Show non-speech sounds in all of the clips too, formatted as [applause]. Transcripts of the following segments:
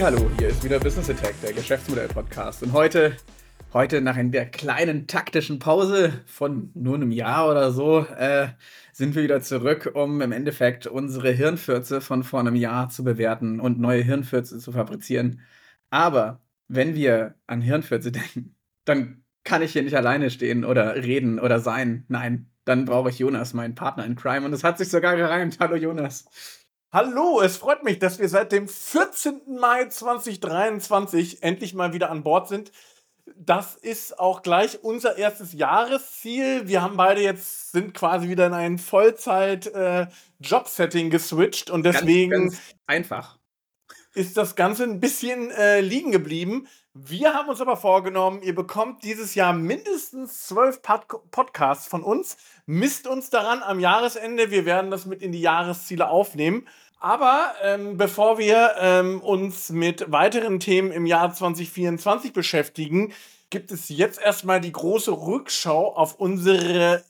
Hallo, hier ist wieder Business Attack, der Geschäftsmodell-Podcast. Und heute, heute nach einer kleinen taktischen Pause von nur einem Jahr oder so, äh, sind wir wieder zurück, um im Endeffekt unsere Hirnfürze von vor einem Jahr zu bewerten und neue Hirnfürze zu fabrizieren. Aber wenn wir an Hirnfürze [laughs] denken, dann kann ich hier nicht alleine stehen oder reden oder sein. Nein, dann brauche ich Jonas, meinen Partner in Crime. Und es hat sich sogar gereimt. Hallo Jonas. Hallo, es freut mich, dass wir seit dem 14. Mai 2023 endlich mal wieder an Bord sind. Das ist auch gleich unser erstes Jahresziel. Wir haben beide jetzt, sind quasi wieder in ein Vollzeit-Job-Setting äh, geswitcht und deswegen. Ganz, ganz einfach. Ist das Ganze ein bisschen äh, liegen geblieben. Wir haben uns aber vorgenommen, ihr bekommt dieses Jahr mindestens zwölf Pod Podcasts von uns. Misst uns daran am Jahresende. Wir werden das mit in die Jahresziele aufnehmen. Aber ähm, bevor wir ähm, uns mit weiteren Themen im Jahr 2024 beschäftigen, gibt es jetzt erstmal die große Rückschau auf unsere äh,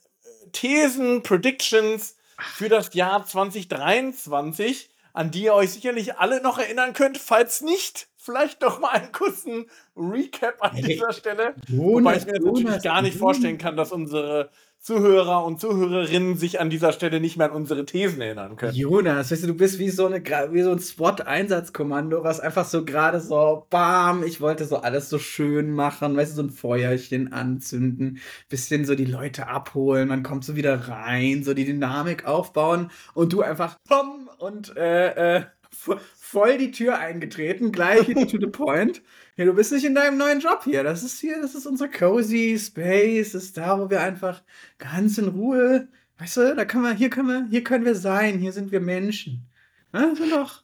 Thesen, Predictions für das Jahr 2023, an die ihr euch sicherlich alle noch erinnern könnt. Falls nicht, vielleicht noch mal einen kurzen Recap an dieser Stelle. Jonas, Wobei ich mir Jonas, natürlich gar nicht vorstellen kann, dass unsere Zuhörer und Zuhörerinnen sich an dieser Stelle nicht mehr an unsere Thesen erinnern können. Jonas, weißt du, du bist wie so, eine, wie so ein SWAT-Einsatzkommando, was einfach so gerade so, bam, ich wollte so alles so schön machen, weißt du, so ein Feuerchen anzünden, bisschen so die Leute abholen, man kommt so wieder rein, so die Dynamik aufbauen und du einfach, bam, und äh, äh, voll die Tür eingetreten, gleich [laughs] to the point. Ja, du bist nicht in deinem neuen Job hier. Das ist hier, das ist unser cozy Space. Das ist da, wo wir einfach ganz in Ruhe, weißt du, da können wir, hier können wir, hier können wir sein. Hier sind wir Menschen. Ja, sind doch,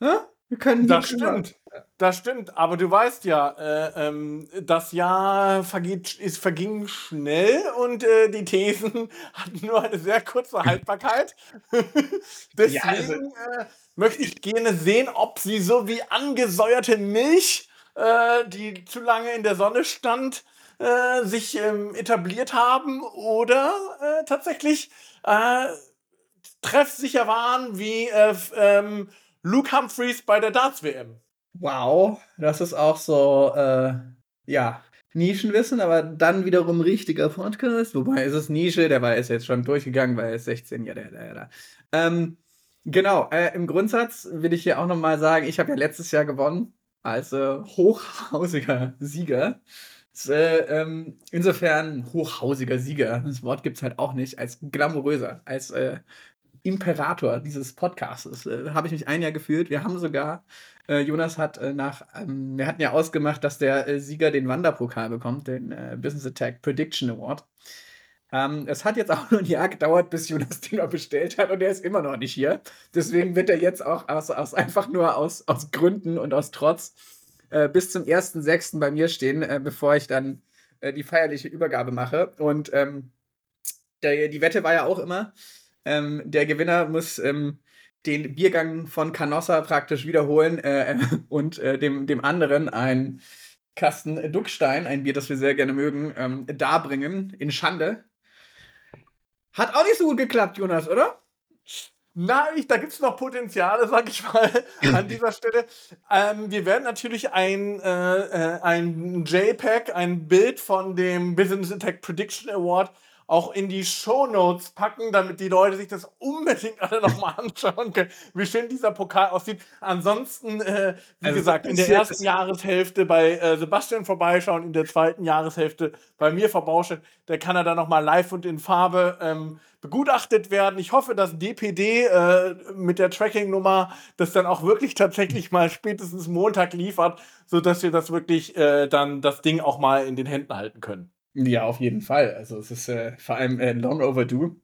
ja? Wir können Das stimmt. Das stimmt, aber du weißt ja, äh, ähm, das Jahr vergeht, ist, verging schnell und äh, die Thesen [laughs] hatten nur eine sehr kurze Haltbarkeit. [laughs] Deswegen ja, also, äh, möchte ich gerne sehen, ob sie so wie angesäuerte Milch äh, die zu lange in der Sonne stand, äh, sich ähm, etabliert haben oder äh, tatsächlich treffsicher waren wie äh, ähm, Luke Humphreys bei der Darts-WM. Wow, das ist auch so, äh, ja, Nischenwissen, aber dann wiederum richtiger Podcast. Wobei ist es Nische, der war ist jetzt schon durchgegangen, weil er ist 16, ja, der, der, der. Ähm, genau, äh, im Grundsatz will ich hier auch nochmal sagen, ich habe ja letztes Jahr gewonnen als äh, hochhausiger Sieger. Äh, ähm, insofern hochhausiger Sieger. Das Wort gibt es halt auch nicht. Als glamouröser, als äh, Imperator dieses Podcasts äh, habe ich mich ein Jahr gefühlt. Wir haben sogar, äh, Jonas hat äh, nach, ähm, wir hatten ja ausgemacht, dass der Sieger den Wanderpokal bekommt, den Business Attack Prediction Award. Ähm, es hat jetzt [laughs] auch nur ein Jahr gedauert, bis Jonas den mal bestellt hat und er ist immer noch nicht hier. Deswegen wird er jetzt auch aus, aus einfach nur aus, aus Gründen und aus Trotz äh, bis zum 1.6. bei mir stehen, äh, bevor ich dann äh, die feierliche Übergabe mache. Und ähm, der, die Wette war ja auch immer, ähm, der Gewinner muss ähm, den Biergang von Canossa praktisch wiederholen äh, [laughs] und äh, dem, dem anderen ein Kasten Duckstein, ein Bier, das wir sehr gerne mögen, ähm, darbringen in Schande. Hat auch nicht so gut geklappt, Jonas, oder? Nein, da gibt es noch Potenziale, [laughs] sag ich mal, an [laughs] dieser Stelle. Ähm, wir werden natürlich ein, äh, äh ein JPEG, ein Bild von dem Business Attack Prediction Award auch in die Show Notes packen, damit die Leute sich das unbedingt alle nochmal [laughs] anschauen können, wie schön dieser Pokal aussieht. Ansonsten, äh, wie also, gesagt, in der ersten Jahreshälfte bei äh, Sebastian vorbeischauen, in der zweiten Jahreshälfte bei mir vorbeischauen. Der kann er dann nochmal live und in Farbe ähm, begutachtet werden. Ich hoffe, dass DPD äh, mit der Tracking-Nummer das dann auch wirklich tatsächlich mal spätestens Montag liefert, sodass wir das wirklich äh, dann das Ding auch mal in den Händen halten können. Ja, auf jeden Fall. Also es ist äh, vor allem äh, long overdue.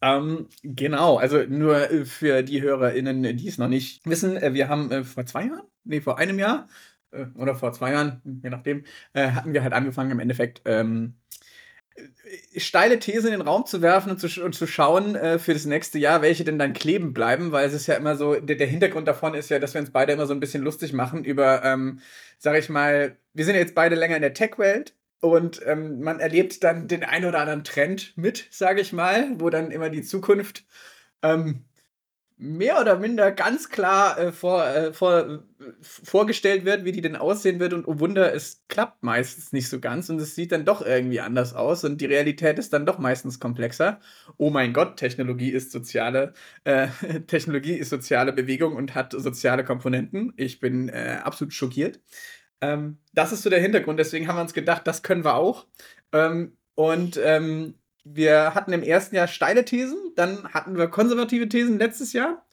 Ähm, genau, also nur äh, für die HörerInnen, die es noch nicht wissen, äh, wir haben äh, vor zwei Jahren, nee, vor einem Jahr äh, oder vor zwei Jahren, je nachdem, hatten wir halt angefangen im Endeffekt ähm, steile These in den Raum zu werfen und zu, und zu schauen äh, für das nächste Jahr, welche denn dann kleben bleiben, weil es ist ja immer so, der, der, Hintergrund davon ist ja, dass wir uns beide immer so ein bisschen lustig machen über, ähm, sag ich mal, wir sind ja jetzt beide länger in der Tech-Welt und ähm, man erlebt dann den ein oder anderen Trend mit, sage ich mal, wo dann immer die Zukunft ähm, mehr oder minder ganz klar äh, vor, äh, vor, vorgestellt wird, wie die denn aussehen wird. Und oh Wunder, es klappt meistens nicht so ganz und es sieht dann doch irgendwie anders aus und die Realität ist dann doch meistens komplexer. Oh mein Gott, Technologie ist soziale, äh, [laughs] Technologie ist soziale Bewegung und hat soziale Komponenten. Ich bin äh, absolut schockiert. Ähm, das ist so der Hintergrund, deswegen haben wir uns gedacht, das können wir auch. Ähm, und ähm, wir hatten im ersten Jahr steile Thesen, dann hatten wir konservative Thesen letztes Jahr.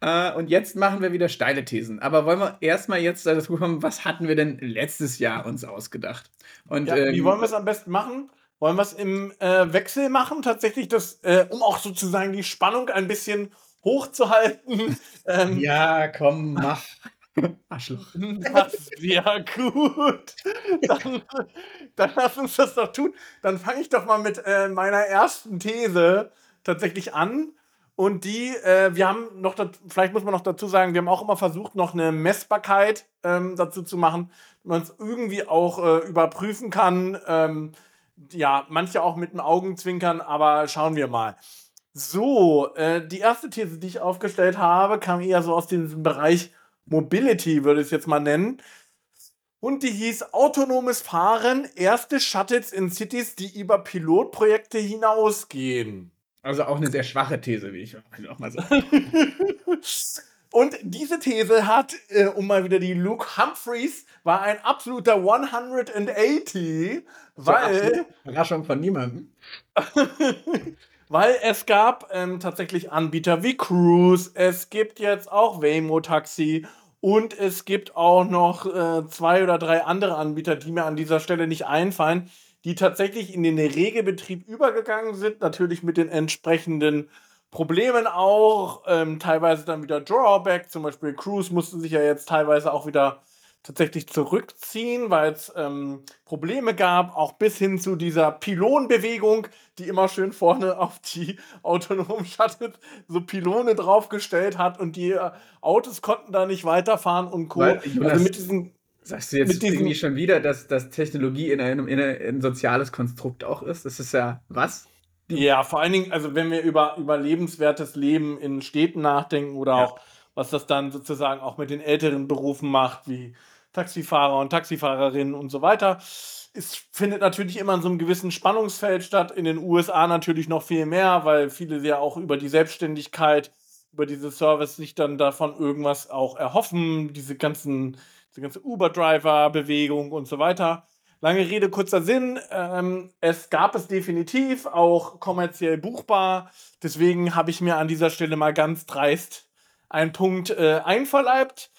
Äh, und jetzt machen wir wieder steile Thesen. Aber wollen wir erstmal jetzt dazu kommen, was hatten wir denn letztes Jahr uns ausgedacht? Und, ja, ähm, wie wollen wir es am besten machen? Wollen wir es im äh, Wechsel machen, tatsächlich, das, äh, um auch sozusagen die Spannung ein bisschen hochzuhalten? [laughs] ähm, ja, komm, mach. Arschloch. [laughs] Das wäre gut. Dann, dann lass uns das doch tun. Dann fange ich doch mal mit äh, meiner ersten These tatsächlich an. Und die, äh, wir haben noch, vielleicht muss man noch dazu sagen, wir haben auch immer versucht, noch eine Messbarkeit ähm, dazu zu machen, man es irgendwie auch äh, überprüfen kann. Ähm, ja, manche auch mit dem Augenzwinkern, aber schauen wir mal. So, äh, die erste These, die ich aufgestellt habe, kam eher so aus diesem Bereich Mobility, würde ich es jetzt mal nennen. Und die hieß Autonomes Fahren, erste Shuttles in Cities, die über Pilotprojekte hinausgehen. Also auch eine sehr schwache These, wie ich auch mal sage. [laughs] Und diese These hat, äh, um mal wieder die Luke Humphreys, war ein absoluter 180, weil. Überraschung von niemandem. [laughs] weil es gab ähm, tatsächlich Anbieter wie Cruise, es gibt jetzt auch Waymo Taxi und es gibt auch noch äh, zwei oder drei andere Anbieter, die mir an dieser Stelle nicht einfallen, die tatsächlich in den Regelbetrieb übergegangen sind, natürlich mit den entsprechenden Problemen auch, ähm, teilweise dann wieder Drawback, zum Beispiel Cruise musste sich ja jetzt teilweise auch wieder tatsächlich zurückziehen, weil es ähm, Probleme gab, auch bis hin zu dieser Pylonbewegung, die immer schön vorne [laughs] auf die autonomen Shuttles so Pylone draufgestellt hat und die äh, Autos konnten da nicht weiterfahren und Co. Weil, Jonas, also mit diesen Sagst du jetzt irgendwie schon wieder, dass, dass Technologie in einem in ein soziales Konstrukt auch ist? Das ist ja was? Ja, vor allen Dingen, also wenn wir über, über lebenswertes Leben in Städten nachdenken oder ja. auch was das dann sozusagen auch mit den älteren Berufen macht, wie Taxifahrer und Taxifahrerinnen und so weiter. Es findet natürlich immer in so einem gewissen Spannungsfeld statt. In den USA natürlich noch viel mehr, weil viele ja auch über die Selbstständigkeit, über diese Service sich dann davon irgendwas auch erhoffen. Diese ganzen, diese ganze Uber-Driver-Bewegung und so weiter. Lange Rede, kurzer Sinn. Ähm, es gab es definitiv auch kommerziell buchbar. Deswegen habe ich mir an dieser Stelle mal ganz dreist einen Punkt äh, einverleibt.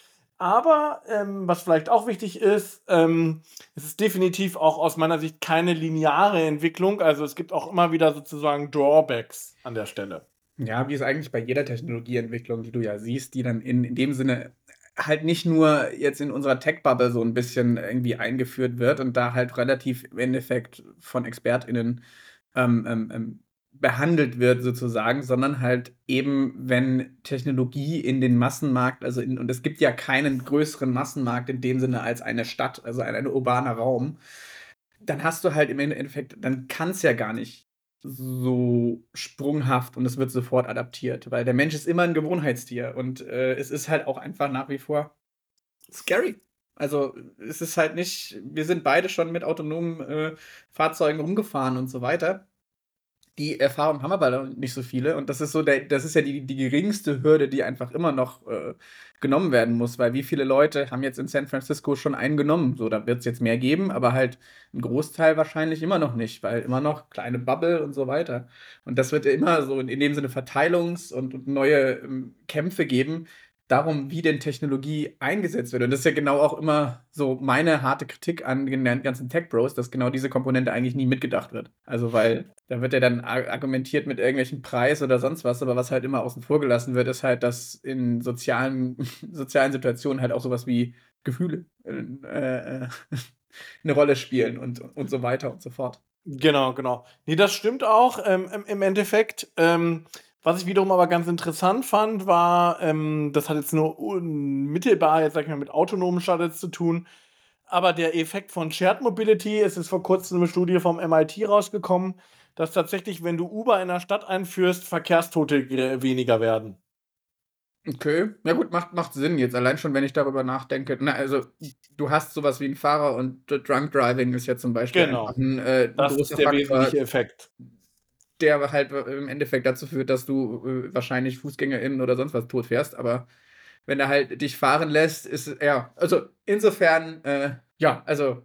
Aber ähm, was vielleicht auch wichtig ist, ähm, es ist definitiv auch aus meiner Sicht keine lineare Entwicklung. Also es gibt auch immer wieder sozusagen Drawbacks an der Stelle. Ja, wie es eigentlich bei jeder Technologieentwicklung, die du ja siehst, die dann in, in dem Sinne halt nicht nur jetzt in unserer Tech-Bubble so ein bisschen irgendwie eingeführt wird und da halt relativ im Endeffekt von ExpertInnen ähm, ähm, ähm behandelt wird sozusagen, sondern halt eben, wenn Technologie in den Massenmarkt, also in, und es gibt ja keinen größeren Massenmarkt in dem Sinne als eine Stadt, also ein, ein urbaner Raum, dann hast du halt im Endeffekt, dann kann es ja gar nicht so sprunghaft und es wird sofort adaptiert, weil der Mensch ist immer ein Gewohnheitstier und äh, es ist halt auch einfach nach wie vor scary. Also es ist halt nicht, wir sind beide schon mit autonomen äh, Fahrzeugen rumgefahren und so weiter die Erfahrung haben aber nicht so viele. Und das ist so, der, das ist ja die, die geringste Hürde, die einfach immer noch äh, genommen werden muss, weil wie viele Leute haben jetzt in San Francisco schon einen genommen? So, da wird es jetzt mehr geben, aber halt ein Großteil wahrscheinlich immer noch nicht, weil immer noch kleine Bubble und so weiter. Und das wird ja immer so in, in dem Sinne Verteilungs- und, und neue ähm, Kämpfe geben, darum, wie denn Technologie eingesetzt wird. Und das ist ja genau auch immer so meine harte Kritik an den ganzen Tech-Bros, dass genau diese Komponente eigentlich nie mitgedacht wird. Also, weil da wird ja dann argumentiert mit irgendwelchen Preis oder sonst was, aber was halt immer außen vor gelassen wird, ist halt, dass in sozialen, [laughs] sozialen Situationen halt auch sowas wie Gefühle äh, äh, [laughs] eine Rolle spielen und, und so weiter und so fort. Genau, genau. Nee, das stimmt auch ähm, im Endeffekt. Ähm, was ich wiederum aber ganz interessant fand, war, ähm, das hat jetzt nur unmittelbar, jetzt sag ich mal, mit autonomen Shuttles zu tun, aber der Effekt von Shared Mobility, es ist vor kurzem eine Studie vom MIT rausgekommen, dass tatsächlich, wenn du Uber in der Stadt einführst, Verkehrstote weniger werden. Okay, ja gut, macht macht Sinn jetzt, allein schon, wenn ich darüber nachdenke. Na, also, du hast so was wie 'n Fahrer und Drunk Driving ist ja zum Beispiel Genau. 'n äh, Das großer ist der Faktor wesentliche Effekt. Der halt im Endeffekt dazu führt, dass du, äh, wahrscheinlich FußgängerInnen oder sonst was tot fährst, aber wenn er halt dich fahren lässt, ist ja, also, insofern, äh, ja, also,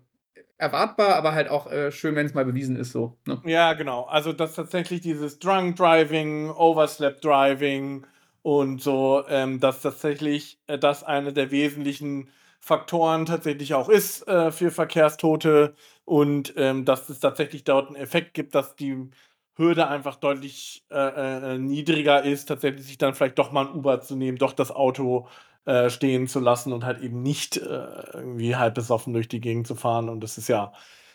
erwartbar, aber halt auch, äh, schön, wenn's mal bewiesen ist so, ne? Ja, genau. Also, dass tatsächlich dieses Drunk Driving, Overslept Driving und so, ähm, dass tatsächlich, äh, das eine der wesentlichen Faktoren tatsächlich auch ist, äh, für Verkehrstote und, ähm, dass es tatsächlich dort 'n Effekt gibt, dass die Hürde einfach deutlich, äh, äh, äh, niedriger ist, tatsächlich sich dann vielleicht doch mal 'n Uber zu nehmen, doch das Auto, äh, stehen zu lassen und halt eben nicht, äh, irgendwie halb besoffen durch die Gegend zu fahren. Und das ist ja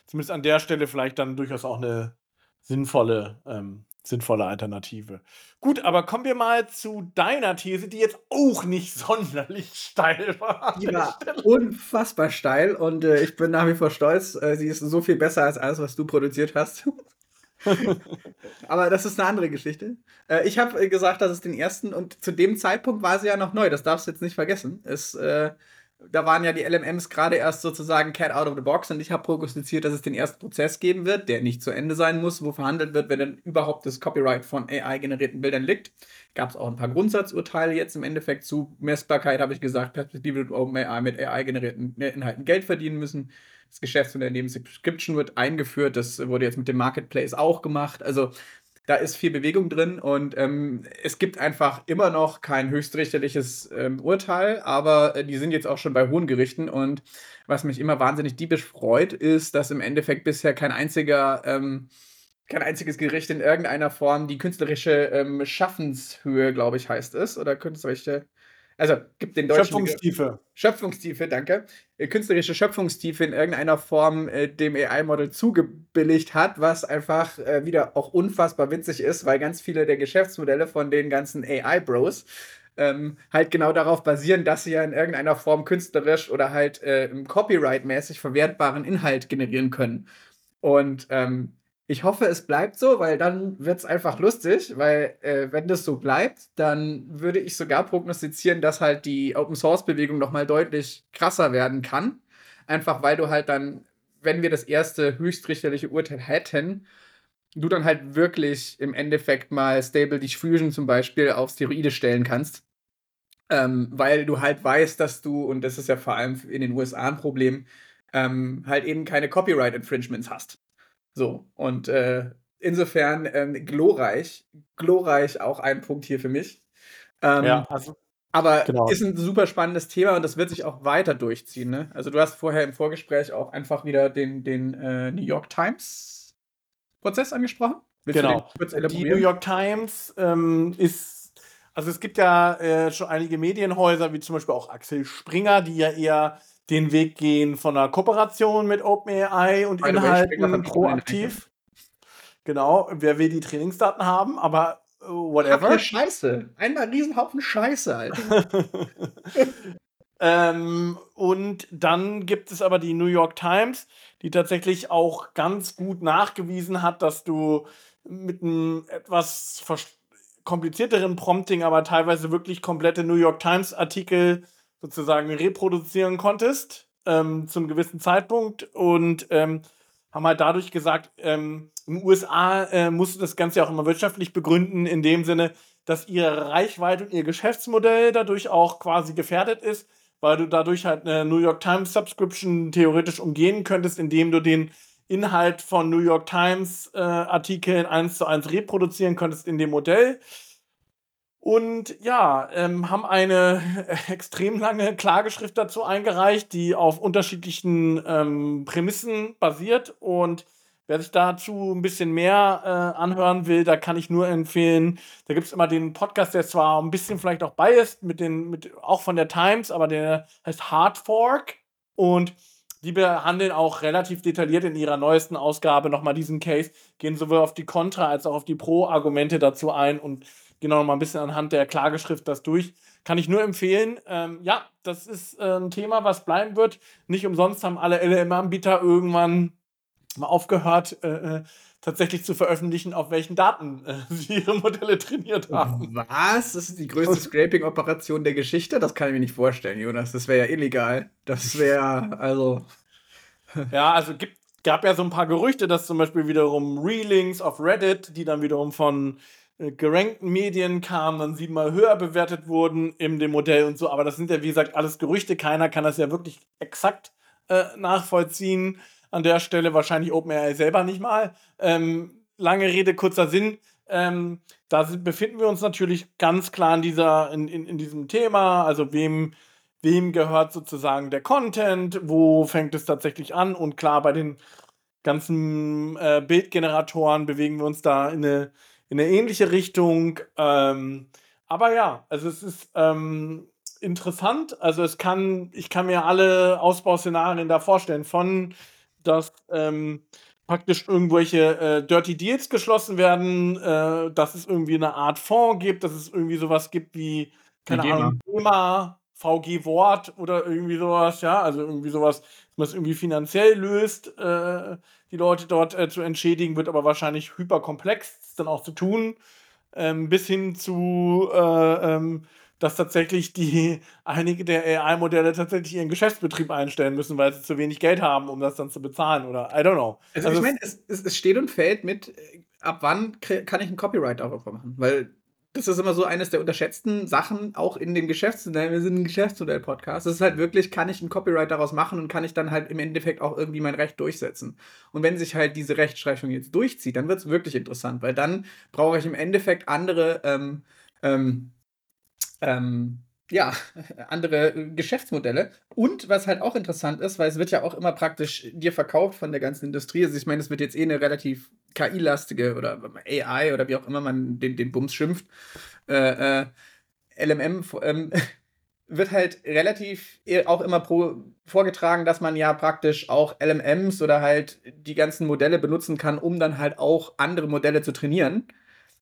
zumindest an der Stelle vielleicht dann durchaus auch 'ne sinnvolle ähm, sinnvolle Alternative. Gut, aber kommen wir mal zu deiner These, die jetzt auch nicht [laughs] sonderlich steil war Stelle. unfassbar steil und, äh, ich bin nach wie vor stolz. Sie ist so viel besser als alles, was du produziert hast. [laughs] Aber das ist 'ne andere Geschichte. Äh, ich habe, äh, gesagt, dass es den ersten und zu dem Zeitpunkt war sie ja noch neu, das darfst du jetzt nicht vergessen. Es, äh da waren ja die LLMs grade erst sozusagen Cat out of the box und ich habe prognostiziert, dass es den ersten Prozess geben wird, der nicht zu Ende sein muss, wo verhandelt wird, wenn denn überhaupt das Copyright von AI-generierten Bildern liegt. Gab's auch 'n paar Grundsatzurteile jetzt im Endeffekt zu Messbarkeit, habe ich gesagt, Perspektive wird OpenAI mit AI-generierten, ne, Inhalten Geld verdienen müssen. Das Geschäftsmodell neben Subscription wird eingeführt. Das wurde jetzt mit dem Marketplace auch gemacht. Also, da ist viel Bewegung drin und, ähm, es gibt einfach immer noch kein höchstrichterliches, ähm, Urteil, aber, äh, die sind jetzt auch schon bei hohen Gerichten und was mich immer wahnsinnig diebisch freut, ist, dass im Endeffekt bisher kein einziger, ähm kein einziges Gericht in irgendeiner Form die künstlerische, ähm, Schaffenshöhe, glaube ich, heißt es, oder künstlerische also, gibt den deutschen Begriff Schöpfungstiefe. Schöpfungstiefe, danke. Äh, künstlerische Schöpfungstiefe in irgendeiner Form, äh, dem AI-Model zugebilligt hat, was einfach, äh, wieder auch unfassbar witzig ist, weil ganz viele der Geschäftsmodelle von den ganzen AI-Bros, ähm, halt genau darauf basieren, dass sie ja in irgendeiner Form künstlerisch oder halt, äh, copyright-mäßig verwertbaren Inhalt generieren können. Und, ähm, ich hoffe, es bleibt so, weil dann wird's einfach lustig, weil, äh, wenn das so bleibt, dann würde ich sogar prognostizieren, dass halt die Open-Source-Bewegung noch mal deutlich krasser werden kann. Einfach, weil du halt dann, wenn wir das erste höchstrichterliche Urteil hätten, du dann halt wirklich im Endeffekt mal Stable Diffusion zum Beispiel auf Steroide stellen kannst. Ähm, weil du halt weißt, dass du und das ist ja vor allem in den USA 'n Problem, ähm, halt eben keine Copyright-Infringements hast. So, und, äh, insofern, ähm, glorreich glorreich auch ein Punkt hier für mich. Ja, Ähm, also aber genau. ist 'n super spannendes Thema und das wird sich auch weiter durchziehen, ne? Also, du hast vorher im Vorgespräch auch einfach wieder den den, äh, New York Times-Prozess angesprochen. Willst Genau. Die New? York Times, ähm, ist also, es gibt ja, äh, schon einige Medienhäuser, wie zum Beispiel auch Axel Springer, die ja eher den Weg gehen von 'ner Kooperation mit OpenAI und Springer Inhalten proaktiv. Genau, wer will die Trainingsdaten haben, aber, äh, Habt ihr whatever. Scheiße. Einmal Riesenhaufen Scheiße, Alter. [laughs] Ähm, und dann gibt es aber die New York Times, die tatsächlich auch ganz gut nachgewiesen hat, dass du mit 'nem etwas komplizierteren Prompting, aber teilweise wirklich komplette New York Times-Artikel sozusagen reproduzieren konntest, ähm, zum gewissen Zeitpunkt und, ähm, haben halt dadurch gesagt, ähm, in USA, äh, musst du das Ganze ja auch immer wirtschaftlich begründen, in dem Sinne, dass ihre Reichweite und ihr Geschäftsmodell dadurch auch quasi gefährdet ist, weil du dadurch halt 'ne New York Times Subscription theoretisch umgehen könntest, indem du den Inhalt von New York Times, äh, Artikeln 1:1 reproduzieren könntest in dem Modell. Und ja, ähm, haben eine [laughs] extrem lange Klageschrift dazu eingereicht, die auf unterschiedlichen, ähm, Prämissen basiert. Und wer sich dazu 'n bisschen mehr, äh, anhören will, da kann ich nur empfehlen da gibt's immer den Podcast, der zwar 'n bisschen vielleicht auch biased mit den mit auch von der Times, aber der heißt Hard Fork und die behandeln auch relativ detailliert in ihrer neuesten Ausgabe noch mal diesen Case, gehen sowohl auf die Kontra als auch auf die Pro-Argumente dazu ein und gehen auch noch mal 'n bisschen anhand der Klageschrift das durch. Kann ich nur empfehlen. Ähm, ja, das ist, äh, 'n Thema, was bleiben wird. Nicht umsonst haben alle LLM-Anbieter irgendwann mal aufgehört, äh, äh, tatsächlich zu veröffentlichen, auf welchen Daten äh, [laughs] sie ihre Modelle trainiert haben. Was? Das ist die größte Scraping-Operation der Geschichte? Das kann ich mir nicht vorstellen, Jonas. Das wäre ja illegal. Das wäre, also. [laughs] Ja, also gibt, gab ja so ein paar Gerüchte, dass zum Beispiel wiederum Relinks auf Reddit, die dann wiederum von äh, gerankten Medien kamen, dann siebenmal höher bewertet wurden in dem Modell und so. Aber das sind ja, wie gesagt, alles Gerüchte. Keiner kann das ja wirklich exakt äh, nachvollziehen. An der Stelle wahrscheinlich OpenAI selber nicht mal. Ähm, lange Rede, kurzer Sinn. Ähm, da befinden wir uns natürlich ganz klar in, dieser, in, in, in diesem Thema. Also, wem wem gehört sozusagen der Content, wo fängt es tatsächlich an und klar, bei den ganzen äh, Bildgeneratoren bewegen wir uns da in eine, in eine ähnliche Richtung. Ähm, aber ja, also es ist ähm, interessant. Also es kann, ich kann mir alle Ausbauszenarien da vorstellen, von dass ähm, praktisch irgendwelche äh, Dirty Deals geschlossen werden, äh, dass es irgendwie eine Art Fonds gibt, dass es irgendwie sowas gibt wie, keine Ahnung, GEMA, VG Wort oder irgendwie sowas, ja, also irgendwie sowas, was irgendwie finanziell löst, äh, die Leute dort äh, zu entschädigen, wird aber wahrscheinlich hyperkomplex dann auch zu tun, ähm, bis hin zu, äh, ähm, dass tatsächlich die einige der AI-Modelle tatsächlich ihren Geschäftsbetrieb einstellen müssen, weil sie zu wenig Geld haben, um das dann zu bezahlen oder? I don't know. Also, also ich meine, es, es, es, steht und fällt mit, äh, ab wann kann ich ein Copyright darüber machen, weil das ist immer so eines der unterschätzten Sachen, auch in den Geschäftsmodellen. Wir sind ein Geschäftsmodell-Podcast. Das ist halt wirklich, kann ich ein Copyright daraus machen und kann ich dann halt im Endeffekt auch irgendwie mein Recht durchsetzen. Und wenn sich halt diese Rechtsprechung jetzt durchzieht, dann wird es wirklich interessant, weil dann brauche ich im Endeffekt andere ähm, ähm, ähm, ja, [laughs] andere Geschäftsmodelle. Und was halt auch interessant ist, weil es wird ja auch immer praktisch dir verkauft von der ganzen Industrie. Also ich meine, es wird jetzt eh eine relativ KI-lastige oder AI oder wie auch immer man den, den Bums schimpft. Äh, äh, LMM ähm, [laughs] wird halt relativ auch immer pro, vorgetragen, dass man ja praktisch auch LMMs oder halt die ganzen Modelle benutzen kann, um dann halt auch andere Modelle zu trainieren.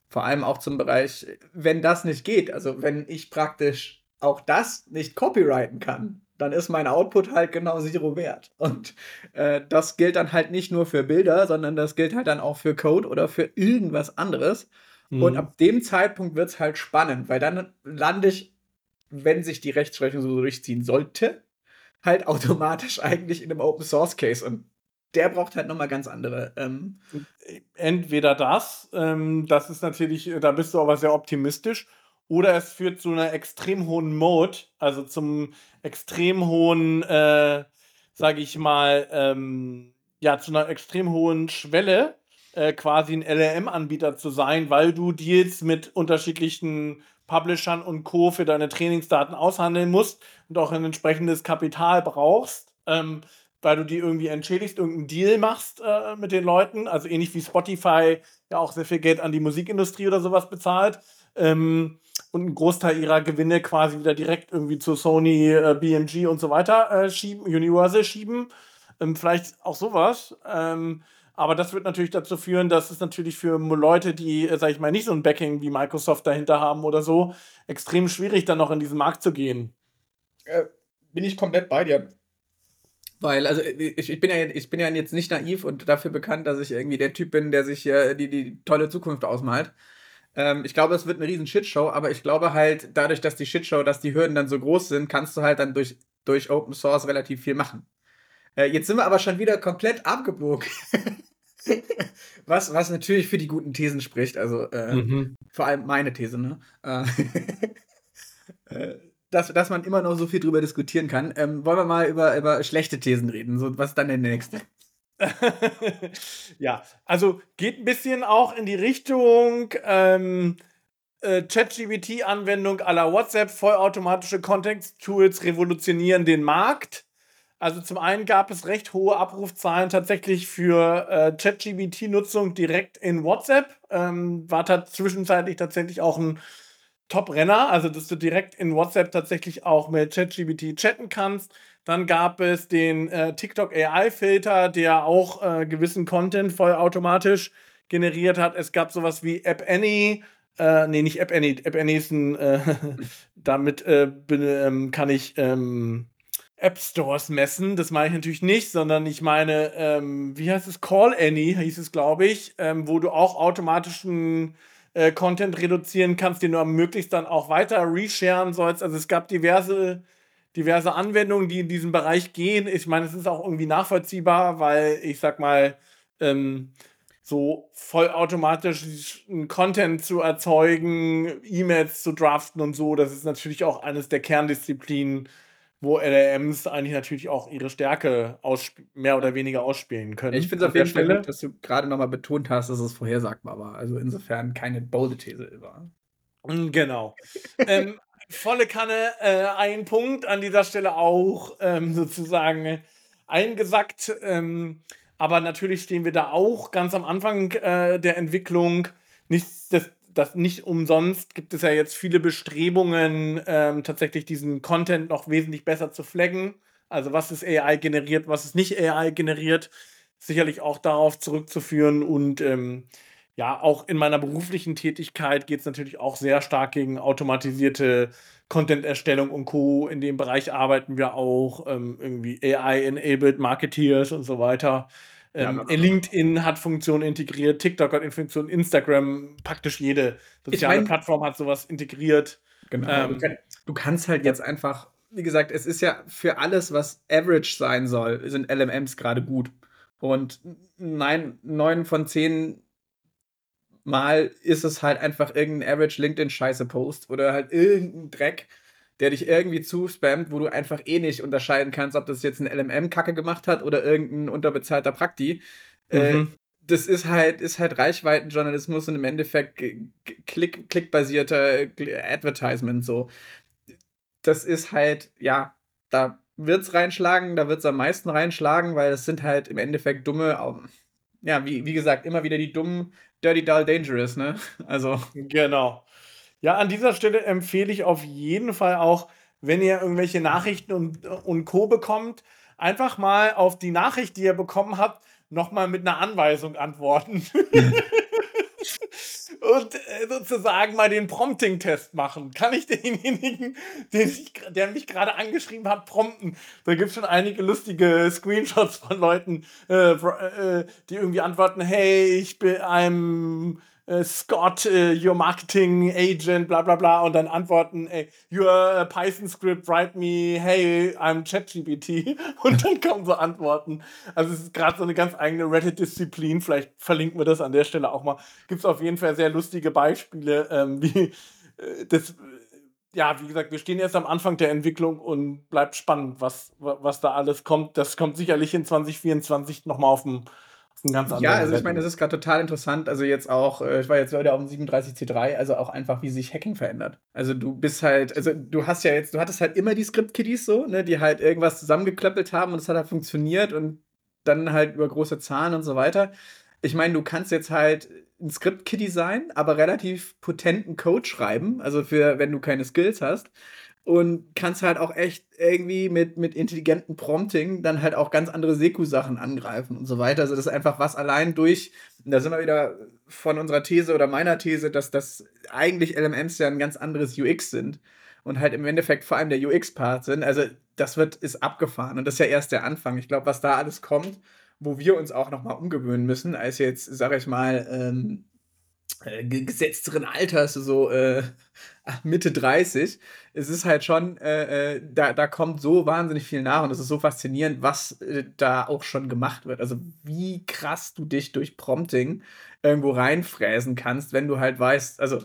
Vor allem auch zum Bereich, wenn das nicht geht, also wenn ich praktisch auch das nicht copyrighten kann, dann ist mein Output halt genau Zero wert. Und äh, das gilt dann halt nicht nur für Bilder, sondern das gilt halt dann auch für Code oder für irgendwas anderes. Mhm. Und ab dem Zeitpunkt wird es halt spannend, weil dann lande ich, wenn sich die Rechtsprechung so durchziehen sollte, halt automatisch [laughs] eigentlich in einem Open Source Case. Und der braucht halt nochmal ganz andere. Ähm Entweder das, ähm, das ist natürlich, da bist du aber sehr optimistisch, oder es führt zu einer extrem hohen Mode, also zum extrem hohen, äh, sage ich mal, ähm, ja, zu einer extrem hohen Schwelle, äh, quasi ein LLM-Anbieter zu sein, weil du Deals mit unterschiedlichen Publishern und Co. für deine Trainingsdaten aushandeln musst und auch ein entsprechendes Kapital brauchst, ähm, weil du die irgendwie entschädigst, irgendeinen Deal machst äh, mit den Leuten, also ähnlich wie Spotify ja auch sehr viel Geld an die Musikindustrie oder sowas bezahlt. Ähm, und einen Großteil ihrer Gewinne quasi wieder direkt irgendwie zu Sony, äh, BMG und so weiter äh, schieben, Universal schieben. Ähm, vielleicht auch sowas. Ähm, aber das wird natürlich dazu führen, dass es natürlich für Leute, die, äh, sag ich mal, nicht so ein Backing wie Microsoft dahinter haben oder so, extrem schwierig dann noch in diesen Markt zu gehen. Äh, bin ich komplett bei dir. Weil, also ich, ich, bin ja, ich bin ja jetzt nicht naiv und dafür bekannt, dass ich irgendwie der Typ bin, der sich äh, die, die tolle Zukunft ausmalt. Ähm, ich glaube, es wird eine riesen Shitshow, aber ich glaube halt, dadurch, dass die Shitshow, dass die Hürden dann so groß sind, kannst du halt dann durch, durch Open Source relativ viel machen. Äh, jetzt sind wir aber schon wieder komplett abgebogen. [laughs] was, was natürlich für die guten Thesen spricht, also äh, mhm. vor allem meine These, ne? Äh, [laughs] äh, dass, dass man immer noch so viel drüber diskutieren kann. Ähm, wollen wir mal über, über schlechte Thesen reden? So, was ist dann der nächste? [laughs] ja, also geht ein bisschen auch in die Richtung ähm, äh, ChatGPT-Anwendung aller WhatsApp, vollautomatische Context-Tools revolutionieren den Markt. Also zum einen gab es recht hohe Abrufzahlen tatsächlich für äh, ChatGPT-Nutzung direkt in WhatsApp. Ähm, war zwischenzeitlich tatsächlich auch ein Top-Renner, also dass du direkt in WhatsApp tatsächlich auch mit ChatGPT chatten kannst. Dann gab es den äh, TikTok AI-Filter, der auch äh, gewissen Content vollautomatisch generiert hat. Es gab sowas wie App Annie. Äh, nee, nicht App Annie. App Annie ist ein. Äh, [laughs] damit äh, bin, ähm, kann ich ähm, App Stores messen. Das meine ich natürlich nicht, sondern ich meine, ähm, wie heißt es? Call Any hieß es, glaube ich, ähm, wo du auch automatischen äh, Content reduzieren kannst, den du möglichst dann auch weiter resharen sollst. Also es gab diverse, diverse Anwendungen, die in diesem Bereich gehen. Ich meine, es ist auch irgendwie nachvollziehbar, weil ich sag mal, ähm, so vollautomatisch Content zu erzeugen, E-Mails zu draften und so, das ist natürlich auch eines der Kerndisziplinen wo LLMs eigentlich natürlich auch ihre Stärke mehr oder weniger ausspielen können. Ich finde es auf jeden Fall gut, dass du gerade nochmal betont hast, dass es vorhersagbar war. Also insofern keine bolde These war. Mm, genau. [laughs] ähm, volle Kanne, äh, ein Punkt an dieser Stelle auch ähm, sozusagen eingesackt. Ähm, aber natürlich stehen wir da auch ganz am Anfang äh, der Entwicklung. Nichtsdestotrotz das nicht umsonst gibt es ja jetzt viele Bestrebungen, ähm, tatsächlich diesen Content noch wesentlich besser zu flaggen. Also was ist AI generiert, was ist nicht AI generiert, sicherlich auch darauf zurückzuführen. Und ähm, ja, auch in meiner beruflichen Tätigkeit geht es natürlich auch sehr stark gegen automatisierte Content-Erstellung und Co. In dem Bereich arbeiten wir auch ähm, irgendwie AI-enabled Marketeers und so weiter. Ähm, ja, LinkedIn hat Funktionen integriert, TikTok hat Funktionen, Instagram, praktisch jede soziale ich mein, Plattform hat sowas integriert. Genau. Ähm, du, du kannst halt jetzt einfach, wie gesagt, es ist ja für alles, was Average sein soll, sind LMMs gerade gut. Und nein, neun von zehn Mal ist es halt einfach irgendein Average LinkedIn-Scheiße-Post oder halt irgendein Dreck der dich irgendwie zuspammt, wo du einfach eh nicht unterscheiden kannst, ob das jetzt ein LMM-Kacke gemacht hat oder irgendein unterbezahlter Prakti. Äh, mhm. Äh, das ist halt, ist halt Reichweitenjournalismus und im Endeffekt klick, klickbasierter Advertisement so. Das ist halt, ja, da wird's reinschlagen, da wird's am meisten reinschlagen, weil es sind halt im Endeffekt dumme, ja, wie, wie gesagt, immer wieder die dummen Dirty Dull Dangerous, ne? [laughs] Also. Genau. Ja, an dieser Stelle empfehle ich auf jeden Fall auch, wenn ihr irgendwelche Nachrichten und, und Co. bekommt, einfach mal auf die Nachricht, die ihr bekommen habt, nochmal mit einer Anweisung antworten. [laughs] und äh, sozusagen mal den Prompting-Test machen. Kann ich denjenigen, den ich, der mich gerade angeschrieben hat, prompten? Da gibt es schon einige lustige Screenshots von Leuten, äh, äh, die irgendwie antworten, hey, ich bin einem äh, Scott, äh, your marketing agent, bla bla bla, und dann antworten, ey, your Python script, write me, hey, I'm ChatGPT. [laughs] Und dann kommen so Antworten. Also es ist gerade so eine ganz eigene Reddit-Disziplin. Vielleicht verlinken wir das an der Stelle auch mal. Gibt es auf jeden Fall sehr lustige Beispiele, ähm, wie äh, das ja, wie gesagt, wir stehen jetzt am Anfang der Entwicklung und bleibt spannend, was, was da alles kommt. Das kommt sicherlich in 2024 nochmal auf dem ja, also ich meine, das ist gerade total interessant. Also jetzt auch, äh, ich war jetzt heute auf dem 37C3, also auch einfach, wie sich Hacking verändert. Also du bist halt, also du hast ja jetzt, du hattest halt immer die Script-Kiddies so, ne, die halt irgendwas zusammengeklöppelt haben und es hat halt funktioniert und dann halt über große Zahlen und so weiter. Ich meine, du kannst jetzt halt ein Script-Kiddie sein, aber relativ potenten Code schreiben, also für, wenn du keine Skills hast und kannst halt auch echt irgendwie mit, mit intelligentem Prompting dann halt auch ganz andere Seku-Sachen angreifen und so weiter. Also das ist einfach was allein durch, da sind wir wieder von unserer These oder meiner These, dass das eigentlich LMMs ja ein ganz anderes UX sind und halt im Endeffekt vor allem der UX-Part sind. Also das wird, ist abgefahren und das ist ja erst der Anfang. Ich glaube, was da alles kommt, wo wir uns auch nochmal umgewöhnen müssen, als jetzt, sag ich mal, ähm, äh, gesetzteren Alters, so äh, [laughs] Mitte 30, es ist halt schon, äh, äh, da, da kommt so wahnsinnig viel nach und es ist so faszinierend, was äh, da auch schon gemacht wird. Also wie krass du dich durch Prompting irgendwo reinfräsen kannst, wenn du halt weißt, also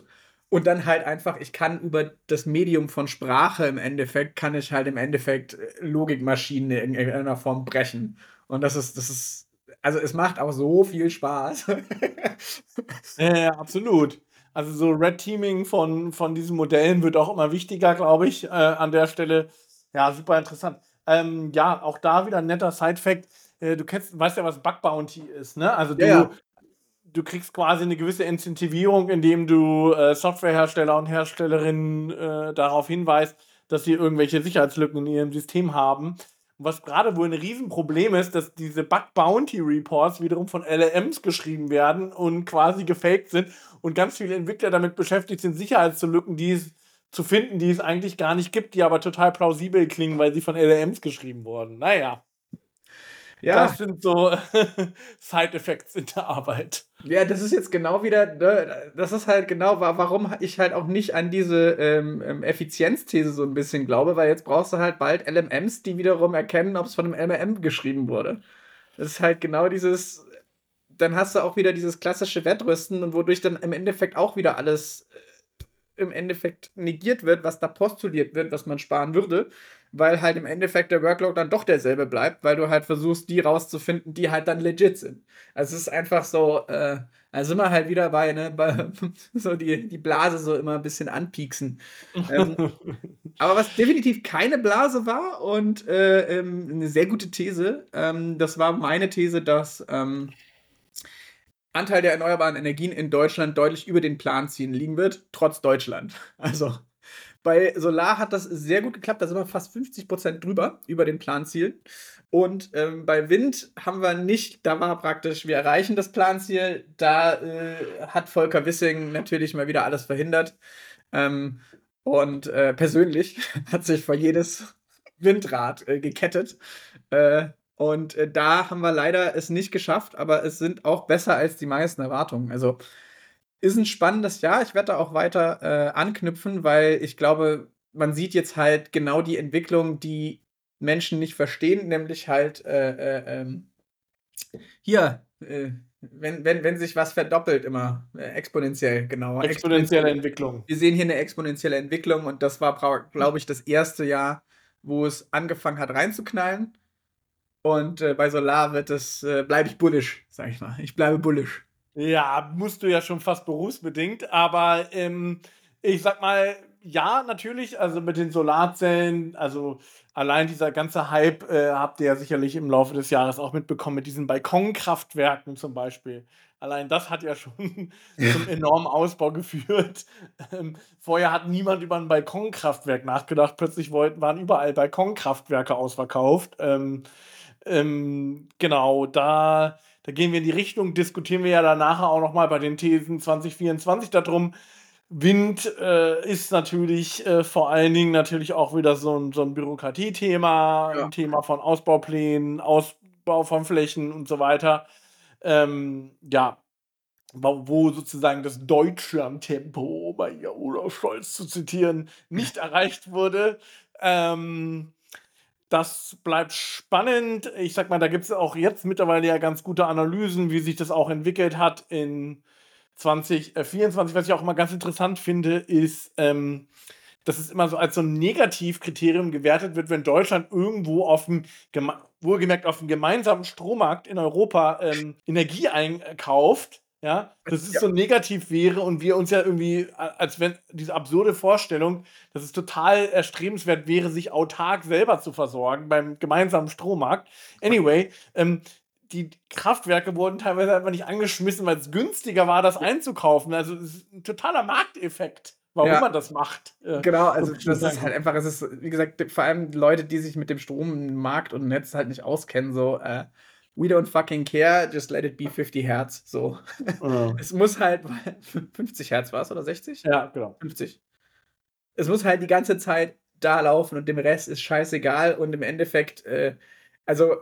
und dann halt einfach, ich kann über das Medium von Sprache im Endeffekt, kann ich halt im Endeffekt äh, Logikmaschinen in irgendeiner Form brechen. Und das ist, das ist also es macht auch so viel Spaß. [laughs] ja, absolut. Also so Red Teaming von, von diesen Modellen wird auch immer wichtiger, glaube ich, äh, an der Stelle. Ja, super interessant. Ähm, ja, auch da wieder ein netter Side-Fact. Äh, du kennst, weißt ja, was Bug Bounty ist, ne? Also du, ja, du kriegst quasi eine gewisse Incentivierung, indem du äh, Softwarehersteller und Herstellerinnen äh, darauf hinweist, dass sie irgendwelche Sicherheitslücken in ihrem System haben was gerade wohl ein Riesenproblem ist, dass diese Bug Bounty Reports wiederum von LLMs geschrieben werden und quasi gefaked sind und ganz viele Entwickler damit beschäftigt sind, Sicherheitslücken, die es zu finden, die es eigentlich gar nicht gibt, die aber total plausibel klingen, weil sie von LLMs geschrieben wurden. Naja. Ja. Das sind so [laughs] Side-Effects in der Arbeit. Ja, das ist jetzt genau wieder, ne, das ist halt genau, warum ich halt auch nicht an diese ähm, ähm Effizienzthese so ein bisschen glaube, weil jetzt brauchst du halt bald LMMs, die wiederum erkennen, ob es von einem LMM geschrieben wurde. Das ist halt genau dieses, dann hast du auch wieder dieses klassische Wettrüsten und wodurch dann im Endeffekt auch wieder alles äh, im Endeffekt negiert wird, was da postuliert wird, was man sparen würde weil halt im Endeffekt der Workload dann doch derselbe bleibt, weil du halt versuchst, die rauszufinden, die halt dann legit sind. Also es ist einfach so, äh, also immer halt wieder bei, ne, [laughs] bei, so die, die Blase so immer ein bisschen anpieksen. ähm, [laughs] aber was definitiv keine Blase war und äh, ähm, eine sehr gute These, ähm, das war meine These, dass ähm, Anteil der erneuerbaren Energien in Deutschland deutlich über den Planzielen liegen wird, trotz Deutschland. [laughs] Also bei Solar hat das sehr gut geklappt, da sind wir fast 50 Prozent drüber, über den Planziel. Und ähm, bei Wind haben wir nicht, da war praktisch, wir erreichen das Planziel. Da äh, hat Volker Wissing natürlich mal wieder alles verhindert. Ähm, und äh, persönlich [laughs] hat sich vor jedes Windrad äh, gekettet. Äh, und äh, da haben wir leider es nicht geschafft, aber es sind auch besser als die meisten Erwartungen. Also ist ein spannendes Jahr. Ich werde da auch weiter äh, anknüpfen, weil ich glaube, man sieht jetzt halt genau die Entwicklung, die Menschen nicht verstehen, nämlich halt äh, äh, ähm, hier, äh, wenn, wenn, wenn sich was verdoppelt immer, äh, exponentiell, genau. Exponentielle Entwicklung. Wir sehen hier eine exponentielle Entwicklung und das war, glaube ich, das erste Jahr, wo es angefangen hat reinzuknallen. Und äh, bei Solar wird es, bleibe ich bullish, sag ich mal. Ich bleibe bullish. Ja, musst du ja schon fast berufsbedingt, aber ähm, ich sag mal, ja, natürlich, also mit den Solarzellen, also allein dieser ganze Hype äh, habt ihr ja sicherlich im Laufe des Jahres auch mitbekommen, mit diesen Balkonkraftwerken zum Beispiel. Allein das hat ja schon [laughs] zum enormen Ausbau geführt. Ähm, vorher hat niemand über ein Balkonkraftwerk nachgedacht. Plötzlich wollten, waren überall Balkonkraftwerke ausverkauft. Ähm, ähm, genau, da da gehen wir in die Richtung, diskutieren wir ja danach auch nochmal bei den Thesen 2024 darum. Wind äh, ist natürlich äh, vor allen Dingen natürlich auch wieder so ein, so ein Bürokratiethema, ja. ein Thema von Ausbauplänen, Ausbau von Flächen und so weiter. Ähm, ja, wo sozusagen das Deutschland-Tempo, bei Olaf Scholz zu zitieren, nicht erreicht wurde. Ähm, das bleibt spannend. Ich sag mal, da gibt es auch jetzt mittlerweile ja ganz gute Analysen, wie sich das auch entwickelt hat in 2024. Was ich auch immer ganz interessant finde, ist, ähm, dass es immer so als so ein Negativkriterium gewertet wird, wenn Deutschland irgendwo auf dem, wohlgemerkt auf dem gemeinsamen Strommarkt in Europa ähm, Energie einkauft ja, dass es ja. so negativ wäre und wir uns ja irgendwie, als wenn diese absurde Vorstellung, dass es total erstrebenswert wäre, sich autark selber zu versorgen beim gemeinsamen Strommarkt. Anyway, ähm, die Kraftwerke wurden teilweise einfach nicht angeschmissen, weil es günstiger war, das einzukaufen. Also es ist ein totaler Markteffekt warum ja. man das macht. Äh, genau, also das ist halt einfach, es ist, wie gesagt, vor allem Leute, die sich mit dem Strommarkt und Netz halt nicht auskennen, so, äh, we don't fucking care, just let it be 50 Hertz. So. Oh. [laughs] Es muss halt, 50 [laughs] Hertz war es oder 60? Ja, genau. 50. Es muss halt die ganze Zeit da laufen und dem Rest ist scheißegal und im Endeffekt, äh, also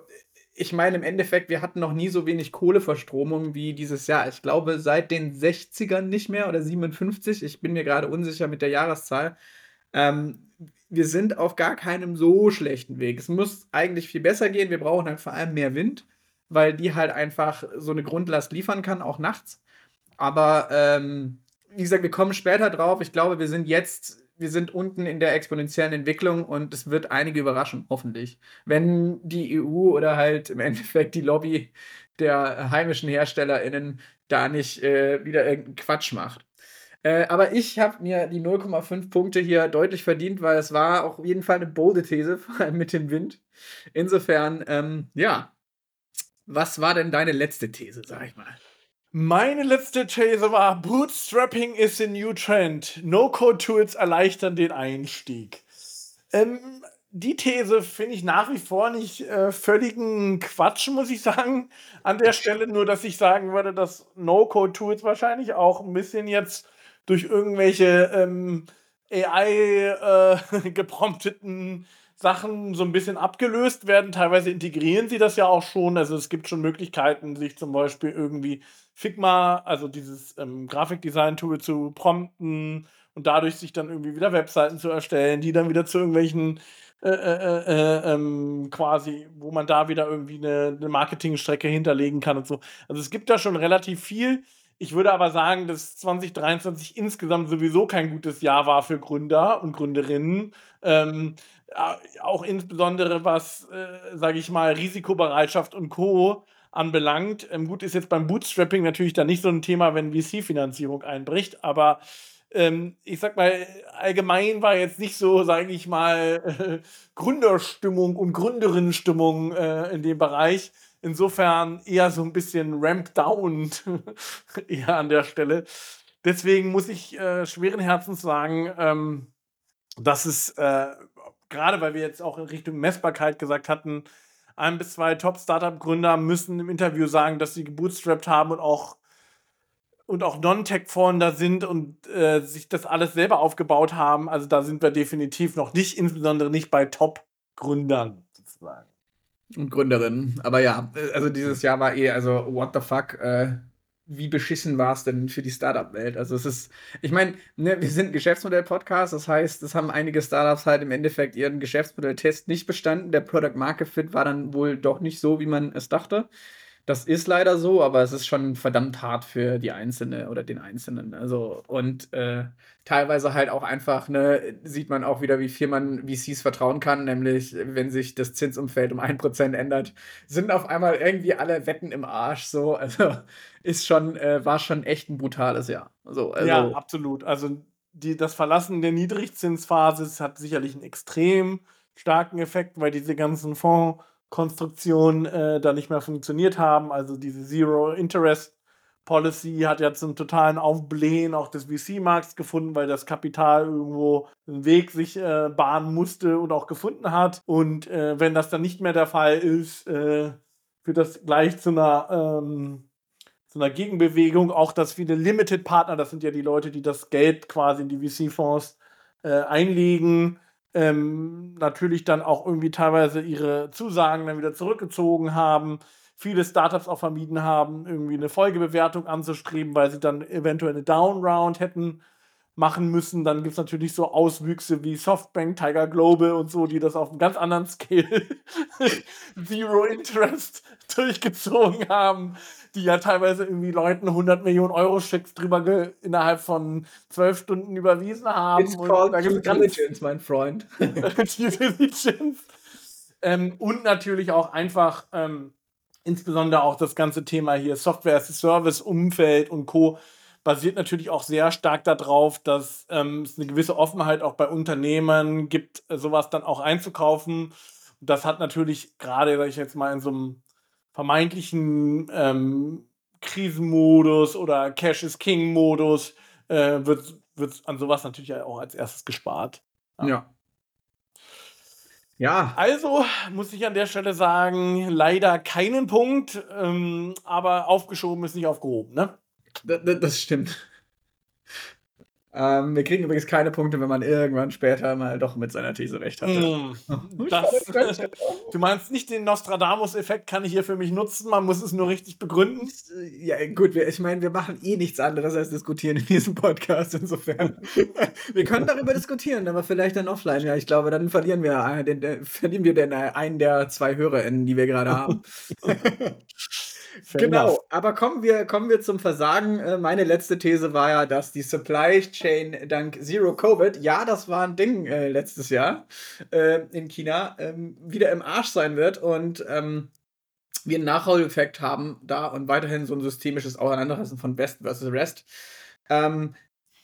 ich meine im Endeffekt, wir hatten noch nie so wenig Kohleverstromung wie dieses Jahr. Ich glaube seit den 60ern nicht mehr oder 57. Ich bin mir gerade unsicher mit der Jahreszahl. Ähm, wir sind auf gar keinem so schlechten Weg. Es muss eigentlich viel besser gehen. Wir brauchen halt vor allem mehr Wind weil die halt einfach so eine Grundlast liefern kann, auch nachts. Aber ähm, wie gesagt, wir kommen später drauf. Ich glaube, wir sind jetzt, wir sind unten in der exponentiellen Entwicklung und es wird einige überraschen, hoffentlich. Wenn die EU oder halt im [laughs] Endeffekt die Lobby der heimischen HerstellerInnen da nicht äh, wieder irgendeinen Quatsch macht. Äh, aber ich habe mir die 0,5 Punkte hier deutlich verdient, weil es war auf jeden Fall eine bolde These, vor [laughs] allem mit dem Wind. Insofern, ähm, ja, was war denn deine letzte These, sag ich mal? Meine letzte These war, Bootstrapping is a new trend. No-Code-Tools erleichtern den Einstieg. Ähm, die These finde ich nach wie vor nicht äh, völligen Quatsch, muss ich sagen. An der Stelle nur, dass ich sagen würde, dass No-Code-Tools wahrscheinlich auch ein bisschen jetzt durch irgendwelche ähm, AI äh, [laughs] Sachen so ein bisschen abgelöst werden. Teilweise integrieren sie das ja auch schon. Also es gibt schon Möglichkeiten, sich zum Beispiel irgendwie Figma, also dieses ähm, Grafikdesign-Tool zu prompten und dadurch sich dann irgendwie wieder Webseiten zu erstellen, die dann wieder zu irgendwelchen äh, äh, äh, ähm, quasi, wo man da wieder irgendwie eine, eine Marketingstrecke hinterlegen kann und so. Also es gibt da schon relativ viel. Ich würde aber sagen, dass 2023 insgesamt sowieso kein gutes Jahr war für Gründer und Gründerinnen. Ähm, auch insbesondere was, äh, sage ich mal, Risikobereitschaft und Co. anbelangt. Ähm, gut, ist jetzt beim Bootstrapping natürlich dann nicht so ein Thema, wenn VC-Finanzierung einbricht, aber ähm, ich sag mal, allgemein war jetzt nicht so, sage ich mal, äh, [laughs] Gründerstimmung und Gründerinnenstimmung äh, in dem Bereich. Insofern eher so ein bisschen ramp down [laughs] eher an der Stelle. Deswegen muss ich äh, schweren Herzens sagen, ähm, dass es äh, gerade, weil wir jetzt auch in Richtung Messbarkeit gesagt hatten, ein bis zwei Top-Startup-Gründer müssen im Interview sagen, dass sie gebootstrapped haben und auch und auch Non-Tech-Founder sind und äh, sich das alles selber aufgebaut haben. Also da sind wir definitiv noch nicht, insbesondere nicht bei Top-Gründern sozusagen. Und Gründerinnen. Aber ja, also dieses Jahr war eh, also what the fuck, äh, wie beschissen war es denn für die Startup-Welt? Also es ist, ich meine, ne, wir sind Geschäftsmodell-Podcast, das heißt, es haben einige Startups halt im Endeffekt ihren Geschäftsmodell-Test nicht bestanden. Der Product Market Fit war dann wohl doch nicht so, wie man es dachte. Das ist leider so, aber es ist schon verdammt hart für die Einzelne oder den Einzelnen. Also, und äh, teilweise halt auch einfach, ne, sieht man auch wieder, wie viel man VCs vertrauen kann, nämlich wenn sich das Zinsumfeld um 1% ändert, sind auf einmal irgendwie alle Wetten im Arsch. So, also ist schon, äh, war schon echt ein brutales Jahr. So, also, ja, absolut. Also die, das Verlassen der Niedrigzinsphase hat sicherlich einen extrem starken Effekt, weil diese ganzen Fonds Konstruktion äh, da nicht mehr funktioniert haben. Also diese Zero Interest Policy hat ja zum totalen Aufblähen auch des VC-Markts gefunden, weil das Kapital irgendwo einen Weg sich äh, bahnen musste und auch gefunden hat. Und äh, wenn das dann nicht mehr der Fall ist, äh, führt das gleich zu einer, ähm, zu einer Gegenbewegung. Auch dass viele Limited-Partner, das sind ja die Leute, die das Geld quasi in die VC-Fonds äh, einlegen, ähm, natürlich dann auch irgendwie teilweise ihre Zusagen dann wieder zurückgezogen haben. Viele Startups auch vermieden haben, irgendwie eine Folgebewertung anzustreben, weil sie dann eventuell eine Downround hätten machen müssen. Dann gibt es natürlich so Auswüchse wie Softbank, Tiger Global und so, die das auf einem ganz anderen Scale [laughs] Zero Interest [laughs] durchgezogen haben die ja teilweise irgendwie Leuten 100 Millionen Euro Schecks drüber innerhalb von zwölf Stunden überwiesen haben. It's called due diligence, mein Freund. [laughs] due diligence. Ähm, und natürlich auch einfach, ähm, insbesondere auch das ganze Thema hier Software as a Service, Umfeld und Co. basiert natürlich auch sehr stark darauf, dass ähm, es eine gewisse Offenheit auch bei Unternehmen gibt, sowas dann auch einzukaufen. Das hat natürlich gerade, sag ich jetzt mal, in so einem vermeintlichen ähm, Krisenmodus oder Cash is King Modus äh, wird, wird an sowas natürlich auch als erstes gespart. Ja. ja. ja. Also muss ich an der Stelle sagen, leider keinen Punkt, ähm, aber aufgeschoben ist nicht aufgehoben, ne? Das, stimmt. Ähm, wir kriegen übrigens keine Punkte, wenn man irgendwann später mal doch mit seiner These recht hatte. Mm, das, du meinst nicht den Nostradamus-Effekt kann ich hier für mich nutzen, man muss es nur richtig begründen? Ja, gut, wir, ich meine, wir machen eh nichts anderes als diskutieren in diesem Podcast, insofern. [laughs] wir können darüber diskutieren, aber vielleicht dann offline. Ja, ich glaube, dann verlieren wir, äh, den, den, verlieren wir den, äh, einen der zwei HörerInnen, die wir gerade haben. [laughs] genau, aber kommen wir, kommen wir zum Versagen. Äh, meine letzte These war ja, dass die Supply Chain dank Zero Covid, ja, das war ein Ding äh, letztes Jahr äh, in China, ähm, wieder im Arsch sein wird und ähm, wir einen Nachholeffekt haben da und weiterhin so ein systemisches Auseinandersetzen von Best versus Rest. Ähm,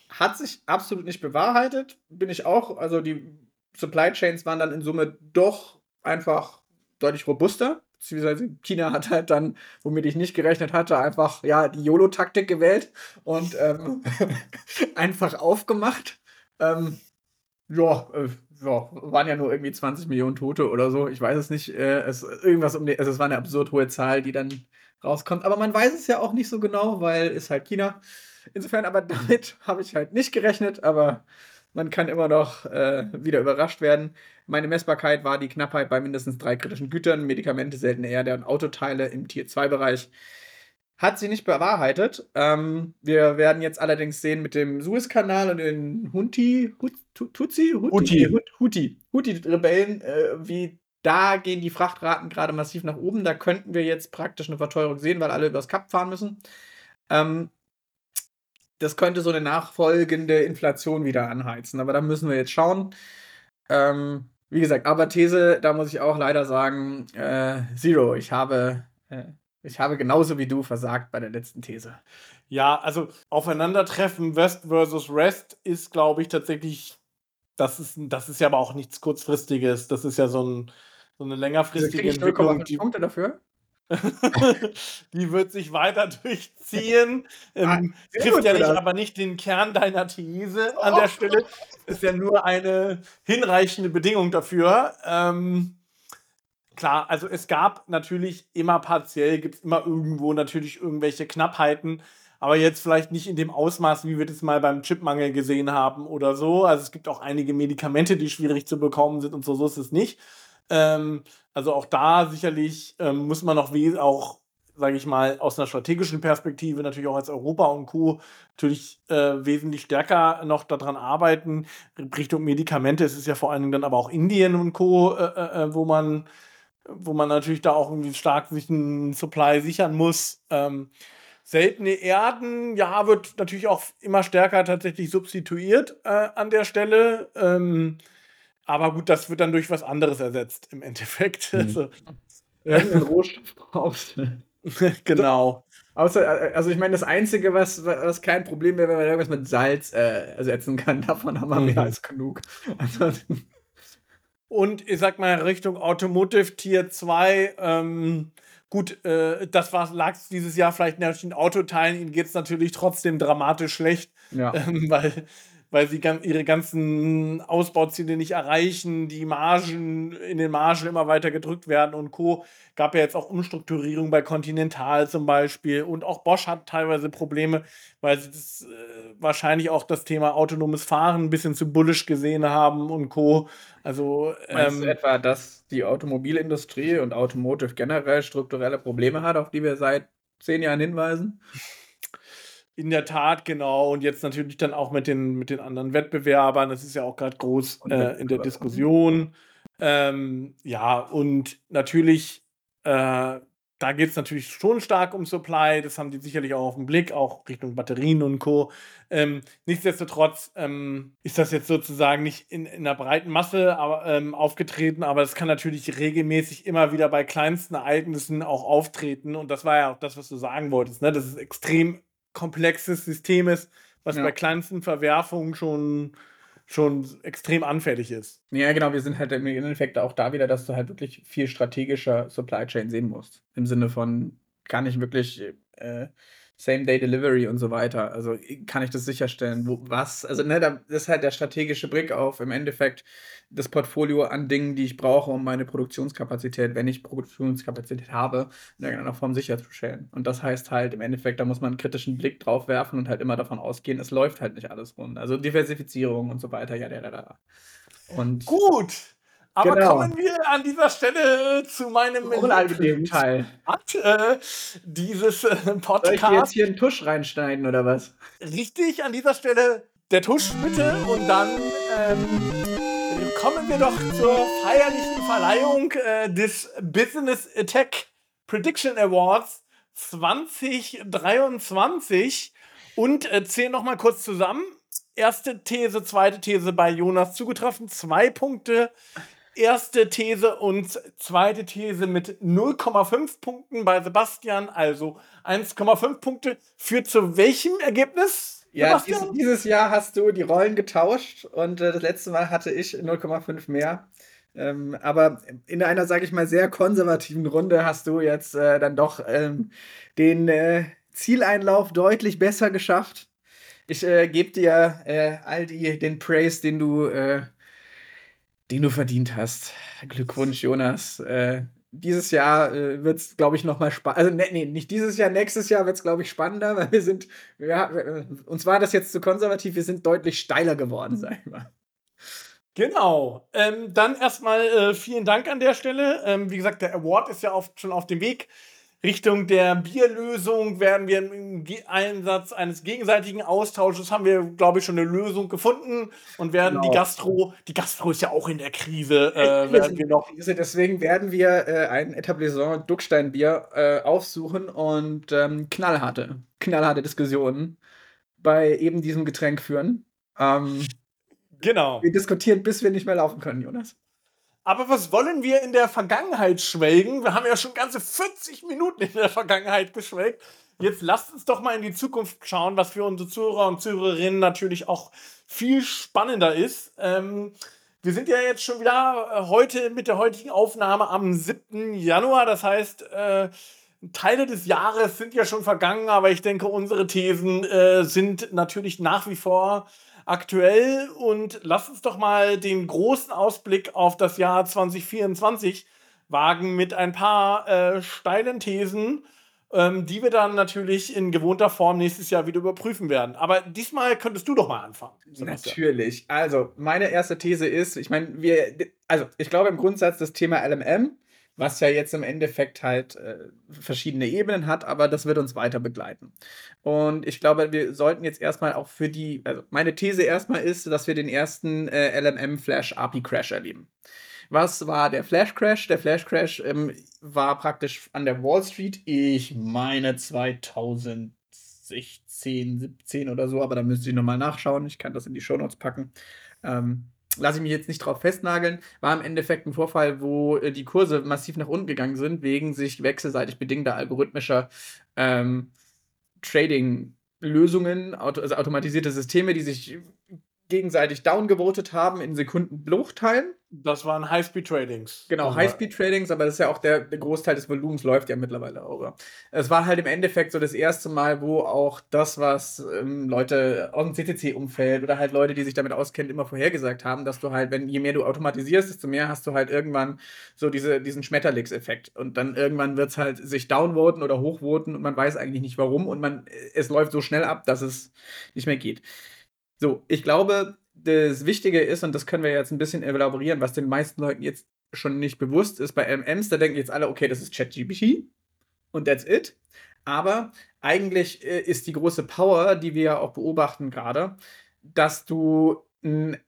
hat sich absolut nicht bewahrheitet, bin ich auch. Also die Supply Chains waren dann in Summe doch einfach deutlich robuster beziehungsweise China hat halt dann, womit ich nicht gerechnet hatte, einfach ja die YOLO-Taktik gewählt und ähm, [laughs] einfach aufgemacht. Ähm, ja, äh, ja, waren ja nur irgendwie 20 Millionen Tote oder so. Ich weiß es nicht. Äh, es, irgendwas um die, also es war eine absurd hohe Zahl, die dann rauskommt. Aber man weiß es ja auch nicht so genau, weil ist halt China. Insofern, aber [laughs] damit habe ich halt nicht gerechnet. Aber Man kann immer noch äh, wieder überrascht werden. Meine Messbarkeit war die Knappheit bei mindestens drei kritischen Gütern, Medikamente, seltene Erde und Autoteile im Tier-2-Bereich. Hat sie nicht bewahrheitet. Ähm, wir werden jetzt allerdings sehen mit dem Suezkanal und den Hunti, Hut, Tutsi? Huti. Huti. Huti-Rebellen, äh, wie da gehen die Frachtraten gerade massiv nach oben. Da könnten wir jetzt praktisch eine Verteuerung sehen, weil alle übers Kap fahren müssen. Ähm, das könnte so eine nachfolgende Inflation wieder anheizen. Aber da müssen wir jetzt schauen. Ähm, wie gesagt, aber These, da muss ich auch leider sagen, äh, Zero. Ich habe, äh, ich habe genauso wie du versagt bei der letzten These. Ja, also Aufeinandertreffen West versus Rest ist, glaube ich, tatsächlich, das ist, das ist ja aber auch nichts Kurzfristiges. Das ist ja so, ein, so eine längerfristige also Entwicklung. Die, Punkte dafür? [laughs] die wird sich weiter durchziehen. Ähm, ah, trifft ja nicht, aber nicht den Kern deiner These an der Stelle. Ist ja nur eine hinreichende Bedingung dafür. Ähm, klar, also es gab natürlich immer partiell, gibt es immer irgendwo natürlich irgendwelche Knappheiten, aber jetzt vielleicht nicht in dem Ausmaß, wie wir das mal beim Chipmangel gesehen haben oder so. Also es gibt auch einige Medikamente, die schwierig zu bekommen sind und so, so ist es nicht. Ähm, also auch da sicherlich ähm, muss man noch wie auch, sage ich mal, aus einer strategischen Perspektive natürlich auch als Europa und Co. natürlich äh, wesentlich stärker noch daran arbeiten. Richtung Medikamente es ist ja vor allen Dingen dann aber auch Indien und Co., äh, äh, äh, wo man wo man natürlich da auch irgendwie stark sich einen Supply sichern muss. Ähm, seltene Erden, ja, wird natürlich auch immer stärker tatsächlich substituiert äh, an der Stelle. Ähm, aber gut, das wird dann durch was anderes ersetzt im Endeffekt. Mhm. Also, Irgendeinen Rohstoff brauchst. [laughs] genau. Außer, also ich meine, das Einzige, was, was kein Problem wäre, wenn man irgendwas mit Salz äh, ersetzen kann, [laughs] davon haben wir mhm. mehr als genug. Also, und ich sag mal, Richtung Automotive Tier 2, ähm, gut, äh, das lag dieses Jahr vielleicht in den Autoteilen, ihnen geht es natürlich trotzdem dramatisch schlecht, ja. [laughs] ähm, weil weil sie ihre ganzen Ausbauziele nicht erreichen, die Margen in den Margen immer weiter gedrückt werden und Co. Gab ja jetzt auch Umstrukturierung bei Continental zum Beispiel und auch Bosch hat teilweise Probleme, weil sie das, äh, wahrscheinlich auch das Thema autonomes Fahren ein bisschen zu bullisch gesehen haben und Co. Also Meinst ähm, du etwa, dass die Automobilindustrie und Automotive generell strukturelle Probleme hat, auf die wir seit zehn Jahren hinweisen? In der Tat, genau. Und jetzt natürlich dann auch mit den, mit den anderen Wettbewerbern. Das ist ja auch gerade groß äh, in der Diskussion. Ähm, ja, und natürlich, äh, da geht es natürlich schon stark um Supply. Das haben die sicherlich auch auf dem Blick, auch Richtung Batterien und Co. Ähm, nichtsdestotrotz ähm, ist das jetzt sozusagen nicht in, in einer breiten Masse aber, ähm, aufgetreten, aber es kann natürlich regelmäßig immer wieder bei kleinsten Ereignissen auch auftreten. Und das war ja auch das, was du sagen wolltest. Ne? Das ist extrem komplexes System ist, was ja. bei kleinsten Verwerfungen schon, schon extrem anfällig ist. Ja, genau, wir sind halt im Endeffekt auch da wieder, dass du halt wirklich viel strategischer Supply Chain sehen musst. Im Sinne von, kann ich wirklich äh, Same-Day-Delivery und so weiter. Also kann ich das sicherstellen, wo, was, also ne, das ist halt der strategische Blick auf im Endeffekt das Portfolio an Dingen, die ich brauche, um meine Produktionskapazität, wenn ich Produktionskapazität habe, in irgendeiner Form sicherzustellen. Und das heißt halt im Endeffekt, da muss man einen kritischen Blick drauf werfen und halt immer davon ausgehen, es läuft halt nicht alles rund. Also Diversifizierung und so weiter, ja, ja, ja. Und Gut. Aber genau. kommen wir an dieser Stelle zu meinem unangenehmen Teil. Äh, dieses äh, Podcast. Soll ich jetzt hier einen Tusch reinschneiden oder was? Richtig, an dieser Stelle der Tusch bitte und dann ähm, kommen wir doch zur feierlichen Verleihung äh, des Business Attack Prediction Awards 2023 und äh, zählen noch mal kurz zusammen. Erste These, zweite These bei Jonas zugetroffen, zwei Punkte erste These und zweite These mit 0,5 Punkten bei Sebastian, also 1,5 Punkte. Führt zu welchem Ergebnis? Ja, dies, dieses Jahr hast du die Rollen getauscht und äh, das letzte Mal hatte ich 0,5 mehr. Ähm, aber in einer, sage ich mal, sehr konservativen Runde hast du jetzt äh, dann doch ähm, den äh, Zieleinlauf deutlich besser geschafft. Ich äh, gebe dir äh, all die, den Praise, den du äh, den du verdient hast. Glückwunsch, Jonas. Äh, dieses Jahr äh, wird es, glaube ich, noch mal spannend. Also, ne, nee, nicht dieses Jahr, nächstes Jahr wird es, glaube ich, spannender, [laughs] weil wir sind, ja, äh, uns war das jetzt zu konservativ, wir sind deutlich steiler geworden, sag ich mal. Genau. Ähm, dann erstmal äh, vielen Dank an der Stelle. Ähm, wie gesagt, der Award ist ja auf, schon auf dem Weg. Richtung der Bierlösung werden wir im Einsatz eines gegenseitigen Austausches haben wir, glaube ich, schon eine Lösung gefunden und werden genau. die Gastro, die Gastro ist ja auch in der Krise, äh, werden wir noch. Deswegen werden wir äh, ein Etablissement Ducksteinbier äh, aufsuchen und ähm, knallharte, knallharte Diskussionen bei eben diesem Getränk führen. Ähm, genau. Wir diskutieren, bis wir nicht mehr laufen können, Jonas. Aber was wollen wir in der Vergangenheit schwelgen? Wir haben ja schon ganze 40 Minuten in der Vergangenheit geschwelgt. Jetzt lasst uns doch mal in die Zukunft schauen, was für unsere Zuhörer und Zuhörerinnen natürlich auch viel spannender ist. Ähm, wir sind ja jetzt schon wieder äh, heute mit der heutigen Aufnahme am 7. Januar. Das heißt, äh, Teile des Jahres sind ja schon vergangen, aber ich denke, unsere Thesen äh, sind natürlich nach wie vor aktuell und lass uns doch mal den großen Ausblick auf das Jahr 2024 wagen mit ein paar äh, steilen Thesen, ähm, die wir dann natürlich in gewohnter Form nächstes Jahr wieder überprüfen werden. Aber diesmal könntest du doch mal anfangen. Natürlich. Also, meine erste These ist, ich meine, wir, also ich glaube im Grundsatz das Thema LMM was ja jetzt im Endeffekt halt äh, verschiedene Ebenen hat, aber das wird uns weiter begleiten. Und ich glaube, wir sollten jetzt erstmal auch für die, also meine These erstmal ist, dass wir den ersten äh, LMM Flash API Crash erleben. Was war der Flash Crash? Der Flash Crash ähm, war praktisch an der Wall Street, ich meine 2016, 17 oder so, aber da müsste ich nochmal nachschauen. Ich kann das in die Show Notes packen. Ähm, lasse ich mich jetzt nicht drauf festnageln, war im Endeffekt ein Vorfall, wo äh, die Kurse massiv nach unten gegangen sind, wegen sich wechselseitig bedingter algorithmischer ähm, Trading-Lösungen, also automatisierte Systeme, die sich gegenseitig downgevotet haben in Sekundenbruchteilen. Das waren High-Speed-Tradings. Genau, High-Speed-Tradings, aber das ist ja auch der, der, Großteil des Volumens läuft ja mittlerweile auch. Es war halt im Endeffekt so das erste Mal, wo auch das, was ähm, Leute aus dem CCC-Umfeld oder halt Leute, die sich damit auskennen, immer vorhergesagt haben, dass du halt, wenn je mehr du automatisierst, desto mehr hast du halt irgendwann so diese, diesen Schmetterlingseffekt. Und dann irgendwann wird es halt sich downvoten oder hochvoten und man weiß eigentlich nicht warum und man, es läuft so schnell ab, dass es nicht mehr geht. So, ich glaube, das Wichtige ist, und das können wir jetzt ein bisschen elaborieren, was den meisten Leuten jetzt schon nicht bewusst ist, bei MMs, da denken jetzt alle, okay, das ist ChatGPT und that's it. Aber eigentlich äh, ist die große Power, die wir ja auch beobachten gerade, dass du eine,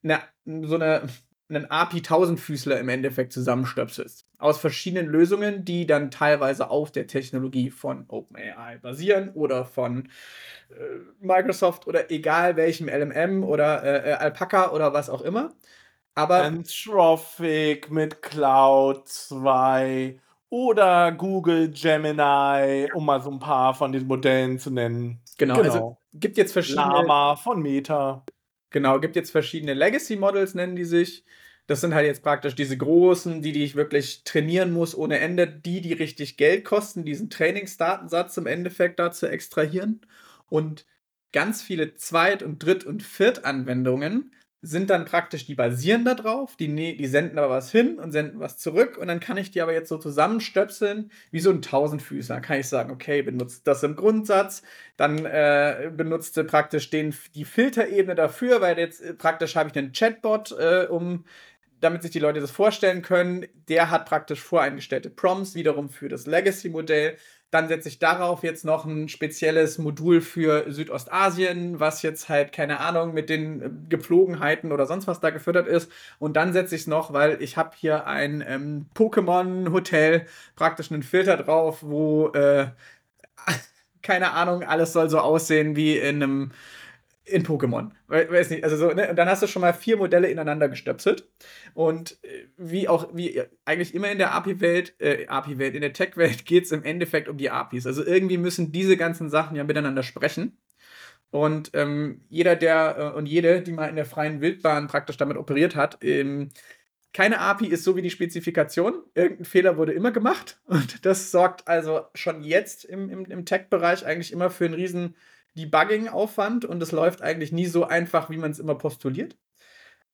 so eine einen API-Tausendfüßler im Endeffekt zusammenstöpselst. Aus verschiedenen Lösungen, die dann teilweise auf der Technologie von OpenAI basieren oder von äh, Microsoft oder egal welchem LMM oder äh, äh, Alpaca oder was auch immer. Aber Anthropic mit Cloud 2 oder Google Gemini, um mal so ein paar von diesen Modellen zu nennen. Genau, also genau. also gibt jetzt verschiedene. Lama von Meta. Genau, gibt jetzt verschiedene Legacy Models, nennen die sich. Das sind halt jetzt praktisch diese großen, die, die ich wirklich trainieren muss ohne Ende, die, die richtig Geld kosten, diesen Trainingsdatensatz im Endeffekt da zu extrahieren. Und ganz viele Zweit- und Dritt- und Viertanwendungen sind dann praktisch, die basieren da drauf, die, ne, die senden aber was hin und senden was zurück und dann kann ich die aber jetzt so zusammenstöpseln, wie so ein Tausendfüßler. Dann kann ich sagen, okay, benutzt das im Grundsatz, dann äh, benutzt praktisch den, die Filterebene dafür, weil jetzt äh, praktisch habe ich einen Chatbot, äh, um damit sich die Leute das vorstellen können, der hat praktisch voreingestellte Prompts wiederum für das Legacy-Modell. Dann setze ich darauf jetzt noch ein spezielles Modul für Südostasien, was jetzt halt, keine Ahnung, mit den äh, Gepflogenheiten oder sonst was da gefüttert ist. Und dann setze ich es noch, weil ich habe hier ein ähm, Pokémon-Hotel, praktisch einen Filter drauf, wo, äh, [laughs] keine Ahnung, alles soll so aussehen wie in einem in Pokémon. Weiß nicht, also so, ne? Und dann hast du schon mal vier Modelle ineinander gestöpselt. Und äh, wie auch, wie eigentlich immer in der API-Welt, äh, API-Welt, in der Tech-Welt [laughs] geht es im Endeffekt um die APIs. Also irgendwie müssen diese ganzen Sachen ja miteinander sprechen. Und ähm, jeder, der äh, und jede, die mal in der freien Wildbahn praktisch damit operiert hat, ähm, keine API ist so wie die Spezifikation. Irgendein Fehler wurde immer gemacht. Und das sorgt also schon jetzt im, im, im Tech-Bereich eigentlich immer für einen riesen Debugging-Aufwand und es läuft eigentlich nie so einfach, wie man es immer postuliert.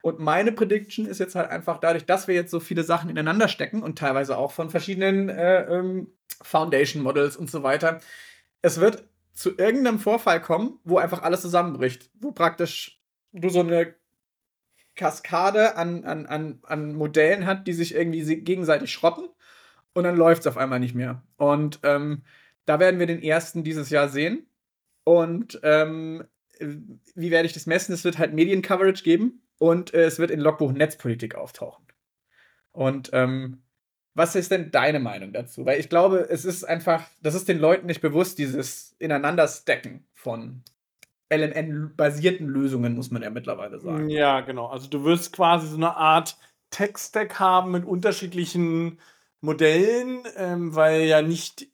Und meine Prediction ist jetzt halt einfach dadurch, dass wir jetzt so viele Sachen ineinander stecken und teilweise auch von verschiedenen äh, ähm, Foundation Models und so weiter, es wird zu irgendeinem Vorfall kommen, wo einfach alles zusammenbricht, wo praktisch du so eine Kaskade an, an, an, an Modellen hat, die sich irgendwie gegenseitig schrotten und dann läuft es auf einmal nicht mehr. Und ähm, da werden wir den ersten dieses Jahr sehen. Und ähm, wie werde ich das messen? Es wird halt Mediencoverage geben und äh, es wird in Logbuch Netzpolitik auftauchen. Und ähm, was ist denn deine Meinung dazu? Weil ich glaube, es ist einfach, das ist den Leuten nicht bewusst, dieses Ineinanderstecken von LNN-basierten Lösungen, muss man ja mittlerweile sagen. Ja, genau. Also du wirst quasi so eine Art Tech-Stack haben mit unterschiedlichen Modellen, ähm, weil ja nicht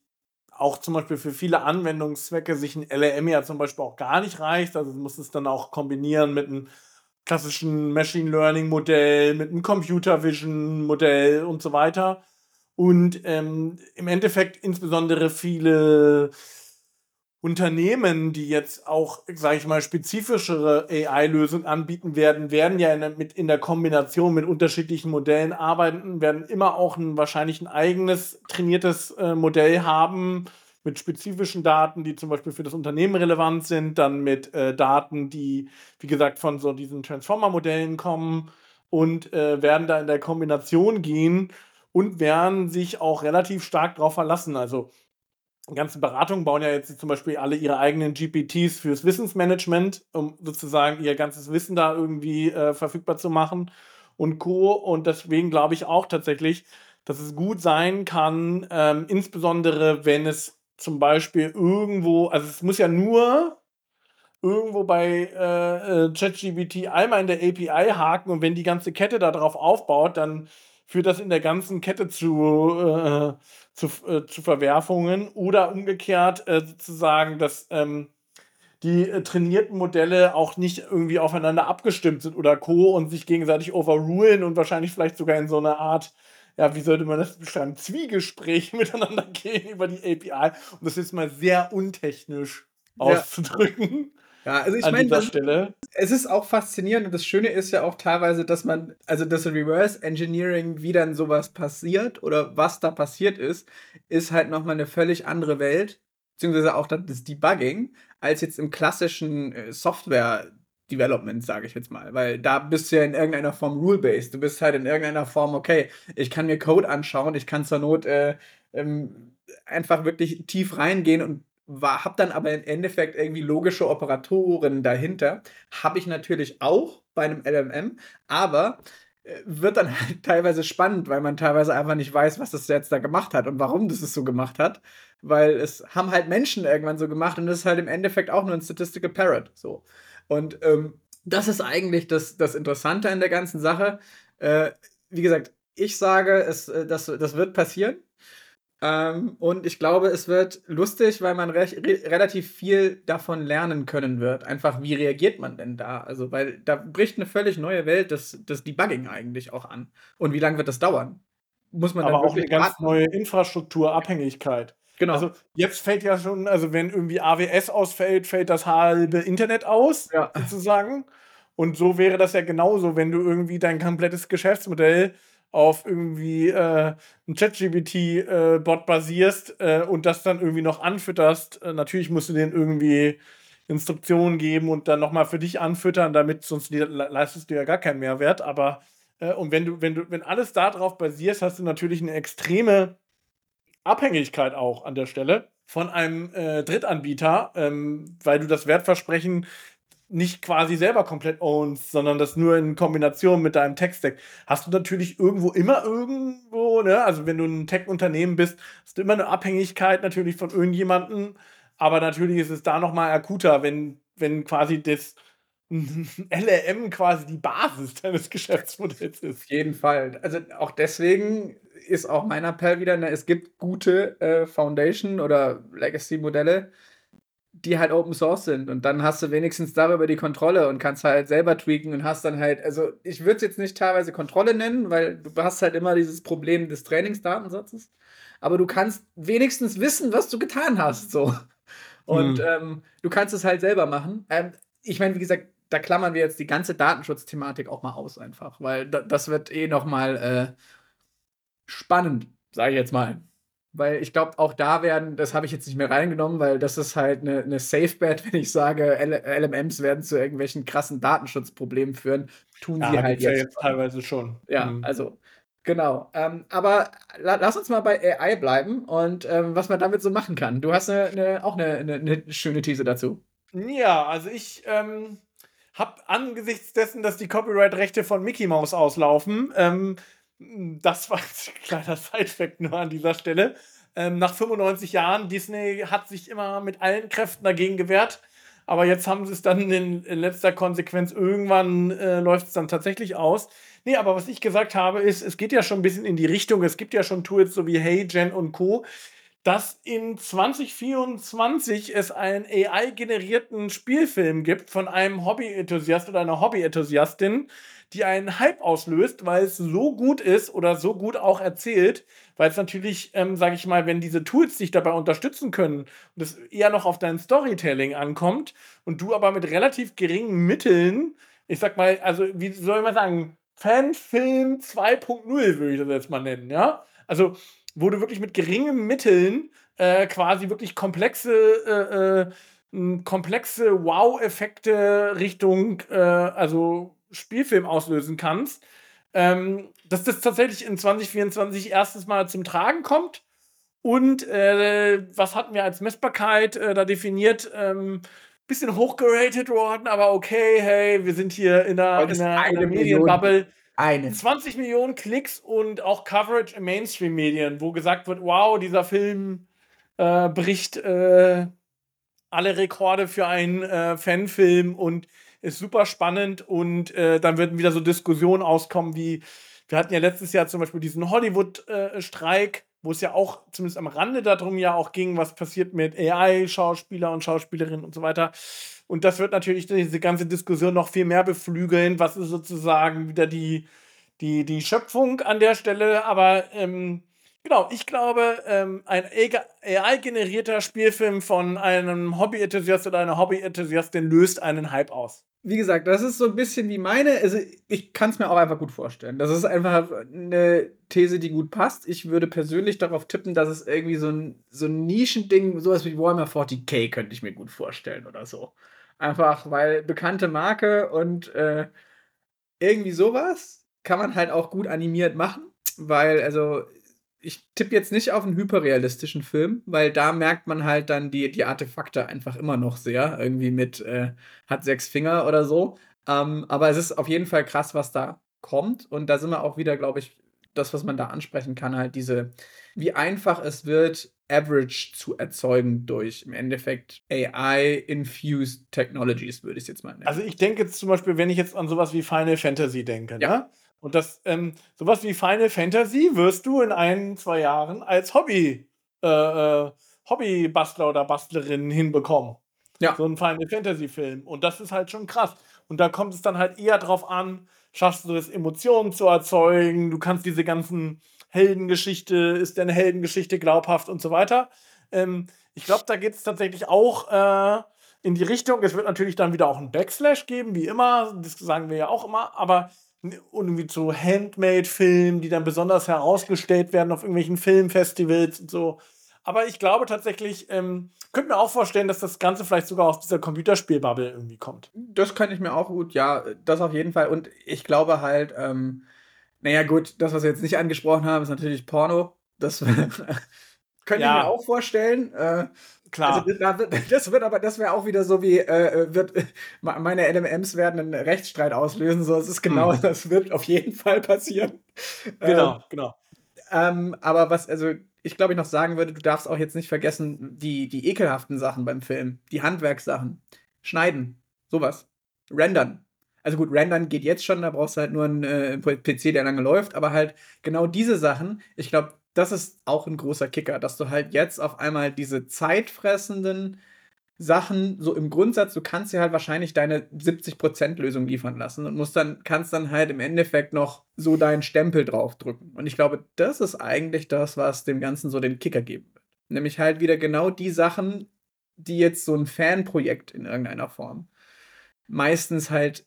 auch zum Beispiel für viele Anwendungszwecke sich ein LLM ja zum Beispiel auch gar nicht reicht. Also du musst es dann auch kombinieren mit einem klassischen Machine Learning Modell, mit einem Computer Vision Modell und so weiter. Und ähm, im Endeffekt insbesondere viele Unternehmen, die jetzt auch, sage ich mal, spezifischere AI-Lösungen anbieten werden, werden ja in der, mit, in der Kombination mit unterschiedlichen Modellen arbeiten, werden immer auch ein, wahrscheinlich ein eigenes trainiertes äh, Modell haben mit spezifischen Daten, die zum Beispiel für das Unternehmen relevant sind, dann mit äh, Daten, die, wie gesagt, von so diesen Transformer-Modellen kommen und äh, werden da in der Kombination gehen und werden sich auch relativ stark darauf verlassen. Also ganzen Beratungen bauen ja jetzt zum Beispiel alle ihre eigenen GPTs fürs Wissensmanagement, um sozusagen ihr ganzes Wissen da irgendwie äh, verfügbar zu machen und Co. Und deswegen glaube ich auch tatsächlich, dass es gut sein kann, ähm, insbesondere wenn es zum Beispiel irgendwo, also es muss ja nur irgendwo bei äh, äh ChatGPT einmal in der API haken und wenn die ganze Kette darauf aufbaut, dann führt das in der ganzen Kette zu, äh, zu, äh, zu Verwerfungen oder umgekehrt äh, sozusagen, dass ähm, die äh, trainierten Modelle auch nicht irgendwie aufeinander abgestimmt sind oder co. und sich gegenseitig overrulen und wahrscheinlich vielleicht sogar in so einer Art ja, wie sollte man das beschreiben, Zwiegespräch [laughs] miteinander gehen über die API, um das jetzt mal sehr untechnisch auszudrücken. Ja, also ich meine, es ist auch faszinierend und das Schöne ist ja auch teilweise, dass man, also das Reverse Engineering, wie dann sowas passiert oder was da passiert ist, ist halt nochmal eine völlig andere Welt, beziehungsweise auch das Debugging, als jetzt im klassischen äh, Software Development, sage ich jetzt mal. Weil da bist du ja in irgendeiner Form rule-based. Du bist halt in irgendeiner Form, okay, ich kann mir Code anschauen, ich kann zur Not äh, ähm, einfach wirklich tief reingehen und habe dann aber im Endeffekt irgendwie logische Operatoren dahinter. Habe ich natürlich auch bei einem LMM, aber äh, wird dann halt [laughs] teilweise spannend, weil man teilweise einfach nicht weiß, was das jetzt da gemacht hat und warum das es so gemacht hat. Weil es haben halt Menschen irgendwann so gemacht und es ist halt im Endeffekt auch nur ein Statistical Parrot. So. Und ähm, das ist eigentlich das, das Interessante in der ganzen Sache. Äh, wie gesagt, ich sage, es, äh, das, das wird passieren. Ähm, und ich glaube, es wird lustig, weil man re re relativ viel davon lernen können wird. Einfach, wie reagiert man denn da? Also, weil da bricht eine völlig neue Welt des, des Debugging eigentlich auch an. Und wie lange wird das dauern? Muss man Aber dann auch eine ganz neue Infrastrukturabhängigkeit. Genau. Also jetzt fällt ja schon, also wenn irgendwie AWS ausfällt, fällt das halbe Internet aus, ja. sozusagen. Und so wäre das ja genauso, wenn du irgendwie dein komplettes Geschäftsmodell auf irgendwie äh, ein ChatGPT-Bot äh, basierst äh, und das dann irgendwie noch anfütterst. Äh, natürlich musst du den irgendwie Instruktionen geben und dann nochmal für dich anfüttern, damit sonst leistest du ja gar keinen Mehrwert. Aber äh, und wenn du, wenn du, wenn alles darauf basierst, hast du natürlich eine extreme Abhängigkeit auch an der Stelle von einem äh, Drittanbieter, ähm, weil du das Wertversprechen nicht quasi selber komplett ownst, sondern das nur in Kombination mit deinem Tech-Stack, hast du natürlich irgendwo immer irgendwo, ne? Also wenn du ein Tech-Unternehmen bist, hast du immer eine Abhängigkeit natürlich von irgendjemandem, aber natürlich ist es da nochmal akuter, wenn, wenn quasi das [laughs] LRM quasi die Basis deines Geschäftsmodells ist. Auf jeden Fall. Also auch deswegen ist auch mein Appell wieder, ne, es gibt gute äh, Foundation- oder Legacy-Modelle, die halt Open Source sind. Und dann hast du wenigstens darüber die Kontrolle und kannst halt selber tweaken und hast dann halt, also ich würde es jetzt nicht teilweise Kontrolle nennen, weil du hast halt immer dieses Problem des Trainingsdatensatzes. Aber du kannst wenigstens wissen, was du getan hast. So. Und hm. ähm, du kannst es halt selber machen. Ähm, ich meine, wie gesagt, da klammern wir jetzt die ganze Datenschutzthematik auch mal aus einfach, weil das wird eh noch mal äh, spannend, sage ich jetzt mal. Weil ich glaube, auch da werden, das habe ich jetzt nicht mehr reingenommen, weil das ist halt eine, eine Safe Bet, [laughs] wenn ich sage, L LMMs werden zu irgendwelchen krassen Datenschutzproblemen führen, tun ja, sie halt jetzt. Ja jetzt teilweise schon. Ja, mhm. also Genau. Ähm, aber la lass uns mal bei AI bleiben und ähm, was man damit so machen kann. Du hast eine, eine, auch eine, eine, schöne These dazu. Ja, also ich ähm, habe angesichts dessen, dass die Copyright-Rechte von Mickey Mouse auslaufen, ähm, das war ein kleiner Side-Fact nur an dieser Stelle. Ähm, nach 95 Jahren, Disney hat sich immer mit allen Kräften dagegen gewehrt. Aber jetzt haben sie es dann in, in letzter Konsequenz, irgendwann äh, läuft es dann tatsächlich aus. Nee, aber was ich gesagt habe, ist, es geht ja schon ein bisschen in die Richtung, es gibt ja schon Tools so wie Hey, Gen und Co., dass in 2024 es einen AI-generierten Spielfilm gibt von einem Hobby-Enthusiast oder einer Hobby-Enthusiastin, die einen Hype auslöst, weil es so gut ist oder so gut auch erzählt, weil es natürlich, ähm, sage ich mal, wenn diese Tools dich dabei unterstützen können und es eher noch auf dein Storytelling ankommt und du aber mit relativ geringen Mitteln, ich sag mal, also wie soll man sagen, Fanfilm 2.0 würde ich das jetzt mal nennen, ja? Also, wo du wirklich mit geringen Mitteln äh, quasi wirklich komplexe, äh, äh, komplexe Wow-Effekte Richtung, äh, also Spielfilm auslösen kannst. Ähm, dass das tatsächlich in 2024 erstes Mal zum Tragen kommt. Und äh, was hatten wir als Messbarkeit äh, da definiert? Ähm, bisschen hochgeratet worden, aber okay, hey, wir sind hier in einer, in einer, einer Medienbubble. Eine. 20 Millionen Klicks und auch Coverage in Mainstream-Medien, wo gesagt wird, wow, dieser Film äh, bricht äh, alle Rekorde für einen äh, Fanfilm und ist super spannend und äh, dann würden wieder so Diskussionen auskommen wie, wir hatten ja letztes Jahr zum Beispiel diesen Hollywood-Streik, äh, wo es ja auch zumindest am Rande darum ja auch ging, was passiert mit AI-Schauspieler und Schauspielerinnen und so weiter. Und das wird natürlich diese ganze Diskussion noch viel mehr beflügeln. Was ist sozusagen wieder die, die, die Schöpfung an der Stelle? Aber ähm, genau, ich glaube, ähm, ein AI-generierter Spielfilm von einem Hobby-Enthusiast oder einer Hobby-Enthusiastin löst einen Hype aus wie gesagt, das ist so ein bisschen wie meine. Also ich kann es mir auch einfach gut vorstellen. Das ist einfach eine These, die gut passt. Ich würde persönlich darauf tippen, dass es irgendwie so ein, so ein Nischending, sowas wie Warhammer 40k könnte ich mir gut vorstellen oder so. Einfach, weil bekannte Marke und äh, irgendwie sowas kann man halt auch gut animiert machen. Weil, also ich tippe jetzt nicht auf einen hyperrealistischen Film, weil da merkt man halt dann die, die Artefakte einfach immer noch sehr. Irgendwie mit äh, hat sechs Finger oder so. Ähm, aber es ist auf jeden Fall krass, was da kommt. Und da sind wir auch wieder, glaube ich, das, was man da ansprechen kann, halt diese, wie einfach es wird, Average zu erzeugen durch im Endeffekt AI-infused Technologies, würde ich es jetzt mal nennen. Also ich denke jetzt zum Beispiel, wenn ich jetzt an sowas wie Final Fantasy denke, ja. ne? Und das, ähm, sowas wie Final Fantasy wirst du in ein, zwei Jahren als Hobby, äh, äh, Hobbybastler oder Bastlerin hinbekommen. Ja. So ein Final Fantasy-Film. Und das ist halt schon krass. Und da kommt es dann halt eher drauf an, schaffst du es, Emotionen zu erzeugen, du kannst diese ganzen Heldengeschichte, ist deine Heldengeschichte glaubhaft und so weiter. Ähm, ich glaube, da geht es tatsächlich auch äh, in die Richtung. Es wird natürlich dann wieder auch einen Backslash geben, wie immer. Das sagen wir ja auch immer. Aber irgendwie so Handmade-Filmen, die dann besonders herausgestellt werden auf irgendwelchen Filmfestivals und so. Aber ich glaube tatsächlich, ähm, könnte mir auch vorstellen, dass das Ganze vielleicht sogar aus dieser Computerspielbubble irgendwie kommt. Das kann ich mir auch gut, ja, das auf jeden Fall. Und ich glaube halt, ähm, naja, gut, das, was wir jetzt nicht angesprochen haben, ist natürlich Porno. Das [laughs] könnte ja. ich mir auch vorstellen. Äh, Klar. Also, [laughs] das wird aber, das wäre auch wieder so wie, äh, äh wird, [laughs] meine LMMs werden einen Rechtsstreit auslösen. So, es ist genau, hm. das wird auf jeden Fall passieren. [laughs] Genau, ähm, genau. Ähm, aber was, also, ich glaube, ich noch sagen würde, du darfst auch jetzt nicht vergessen, die, die ekelhaften Sachen beim Film, die Handwerkssachen, schneiden, sowas, rendern. Also gut, rendern geht jetzt schon, da brauchst du halt nur einen äh, PC, der lange läuft, aber halt genau diese Sachen, ich glaube, das ist auch ein großer Kicker, dass du halt jetzt auf einmal diese zeitfressenden Sachen, so im Grundsatz, du kannst dir halt wahrscheinlich deine 70% Lösung liefern lassen und musst dann, kannst dann halt im Endeffekt noch so deinen Stempel draufdrücken. Und ich glaube, das ist eigentlich das, was dem Ganzen so den Kicker geben wird. Nämlich halt wieder genau die Sachen, die jetzt so ein Fanprojekt in irgendeiner Form meistens halt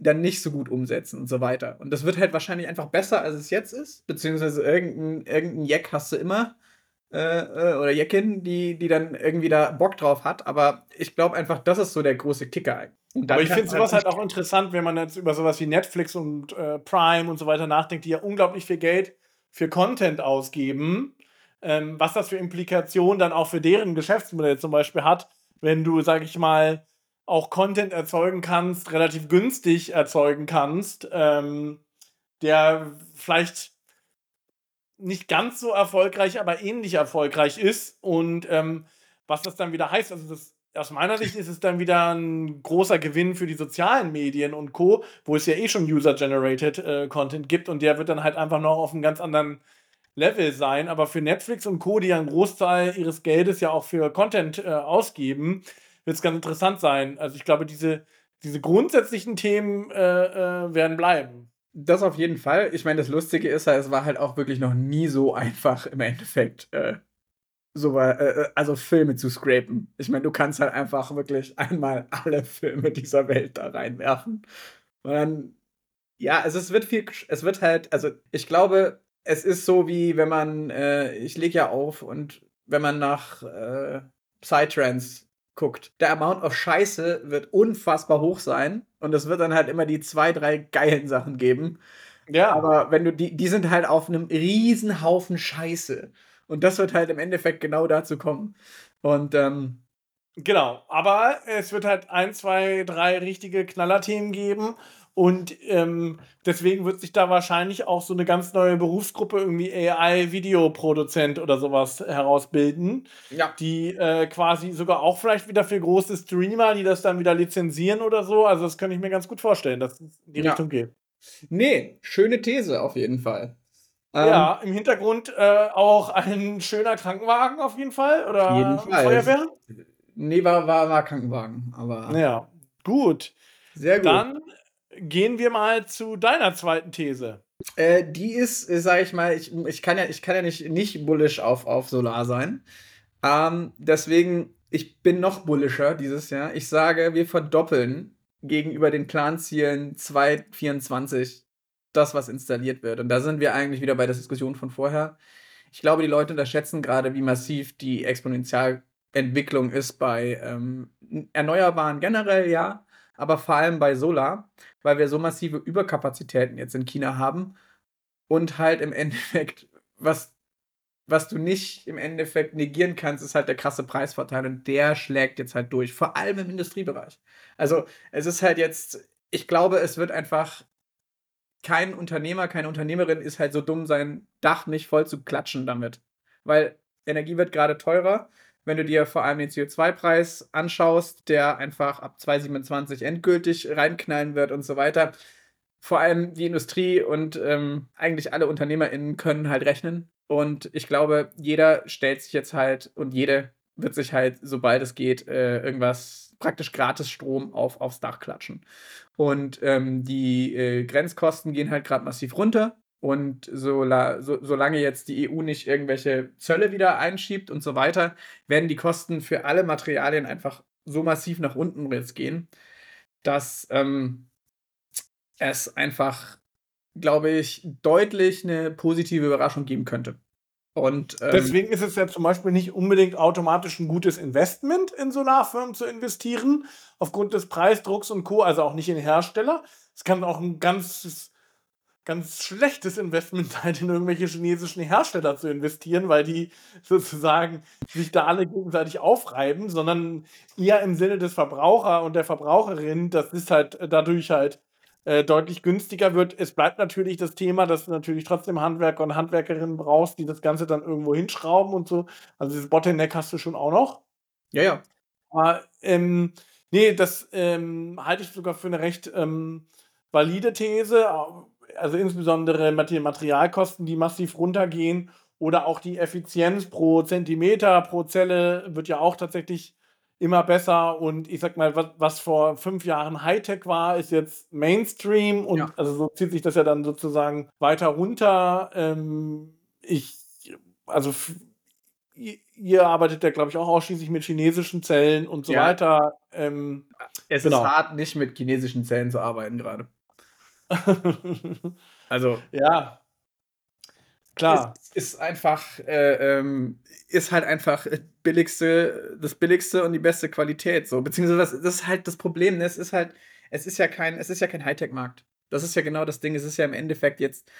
dann nicht so gut umsetzen und so weiter. Und das wird halt wahrscheinlich einfach besser, als es jetzt ist. Beziehungsweise irgendein, irgendein Jack hast du immer. Äh, äh oder Jackin, die, die dann irgendwie da Bock drauf hat. Aber ich glaube einfach, das ist so der große Kicker. Aber ich finde sowas halt auch interessant, wenn man jetzt über sowas wie Netflix und äh, Prime und so weiter nachdenkt, die ja unglaublich viel Geld für Content ausgeben. Ähm, was das für Implikationen dann auch für deren Geschäftsmodell zum Beispiel hat, wenn du, sag ich mal, auch Content erzeugen kannst, relativ günstig erzeugen kannst, ähm, der vielleicht nicht ganz so erfolgreich, aber ähnlich erfolgreich ist. Und ähm, was das dann wieder heißt, also das, aus meiner Sicht ist es dann wieder ein großer Gewinn für die sozialen Medien und Co., wo es ja eh schon User-Generated äh, Content gibt und der wird dann halt einfach noch auf einem ganz anderen Level sein. Aber für Netflix und Co., die ja einen Großteil ihres Geldes ja auch für Content äh, ausgeben, wird es ganz interessant sein. Also ich glaube, diese, diese grundsätzlichen Themen äh, äh, werden bleiben. Das auf jeden Fall. Ich meine, das Lustige ist, es war halt auch wirklich noch nie so einfach im Endeffekt, äh, so, äh, äh, also Filme zu scrapen. Ich meine, du kannst halt einfach wirklich einmal alle Filme dieser Welt da reinwerfen. Und dann, ja, also es wird viel, es wird halt, also ich glaube, es ist so wie wenn man, äh, ich lege ja auf und wenn man nach äh, Psytrance guckt. Der Amount of Scheiße wird unfassbar hoch sein und es wird dann halt immer die zwei, drei geilen Sachen geben. Ja. Aber wenn du die, die sind halt auf einem riesen Haufen Scheiße. Und das wird halt im Endeffekt genau dazu kommen. Und ähm, Genau, aber es wird halt ein, zwei, drei richtige Knallerthemen geben und ähm, deswegen wird sich da wahrscheinlich auch so eine ganz neue Berufsgruppe, irgendwie AI-Videoproduzent oder sowas herausbilden. Ja. Die äh, quasi sogar auch vielleicht wieder für große Streamer, die das dann wieder lizenzieren oder so. Also, das kann ich mir ganz gut vorstellen, dass es in die ja. Richtung geht. Nee, schöne These auf jeden Fall. Ja, ähm, im Hintergrund äh, auch ein schöner Krankenwagen auf jeden Fall. Oder jeden Fall. Feuerwehr? Nee, war, war, war Krankenwagen, aber. Ja, gut. Sehr gut. Dann gehen wir mal zu deiner zweiten These. Äh, die ist, äh, sag ich mal, ich, ich kann ja, ich kann ja nicht, nicht bullish auf, auf Solar sein. Ähm, deswegen, ich bin noch bullischer dieses Jahr. Ich sage, wir verdoppeln gegenüber den Planzielen 2024 das, was installiert wird. Und da sind wir eigentlich wieder bei der Diskussion von vorher. Ich glaube, die Leute unterschätzen gerade, wie massiv die Exponentialentwicklung ist bei ähm, Erneuerbaren generell, ja, aber vor allem bei Solar, weil wir so massive Überkapazitäten jetzt in China haben und halt im [laughs] Endeffekt, was, was du nicht im Endeffekt negieren kannst, ist halt der krasse Preisvorteil und der schlägt jetzt halt durch, vor allem im Industriebereich. Also es ist halt jetzt, ich glaube, es wird einfach kein Unternehmer, keine Unternehmerin ist halt so dumm, sein Dach nicht voll zu klatschen damit. Weil Energie wird gerade teurer wenn du dir vor allem den CO2-Preis anschaust, der einfach ab 2027 endgültig reinknallen wird und so weiter. Vor allem die Industrie und ähm, eigentlich alle UnternehmerInnen können halt rechnen. Und ich glaube, jeder stellt sich jetzt halt und jede wird sich halt, sobald es geht, äh, irgendwas praktisch gratis Strom auf, aufs Dach klatschen. Und ähm, die äh, Grenzkosten gehen halt gerade massiv runter. Und so, so, solange jetzt die EU nicht irgendwelche Zölle wieder einschiebt und so weiter, werden die Kosten für alle Materialien einfach so massiv nach unten jetzt gehen, dass ähm, es einfach, glaube ich, deutlich eine positive Überraschung geben könnte. Und, ähm, Deswegen ist es ja zum Beispiel nicht unbedingt automatisch ein gutes Investment, in Solarfirmen zu investieren, aufgrund des Preisdrucks und Co., also auch nicht in Hersteller. Es kann auch ein ganzes ganz schlechtes Investment sein, [laughs] in irgendwelche chinesischen Hersteller zu investieren, weil die sozusagen sich da alle gegenseitig aufreiben, sondern eher im Sinne des Verbraucher und der Verbraucherin, das ist halt dadurch halt äh, deutlich günstiger wird. Es bleibt natürlich das Thema, dass du natürlich trotzdem Handwerker und Handwerkerinnen brauchst, die das Ganze dann irgendwo hinschrauben und so. Also dieses Bottleneck hast du schon auch noch. Ja, ja. Aber ähm, nee, das ähm, halte ich sogar für eine recht ähm, valide These also insbesondere Materialkosten, die massiv runtergehen oder auch die Effizienz pro Zentimeter, pro Zelle wird ja auch tatsächlich immer besser und ich sag mal, was, was vor fünf Jahren Hightech war, ist jetzt Mainstream und ja. also so zieht sich das ja dann sozusagen weiter runter. Ähm, ich, also ihr, arbeitet ja, glaube ich, auch ausschließlich mit chinesischen Zellen und so Ja. weiter. Ähm, Es Genau. ist hart, nicht mit chinesischen Zellen zu arbeiten gerade. [laughs] Also ja. Klar. Es ist einfach, äh, ähm, ist halt einfach äh, billigste, das billigste und die beste Qualität. So, beziehungsweise das, das ist halt das Problem. Ne? Es ist halt, es ist ja kein, es ist ja kein Hightech-Markt. Das ist ja genau das Ding. Es ist ja im Endeffekt jetzt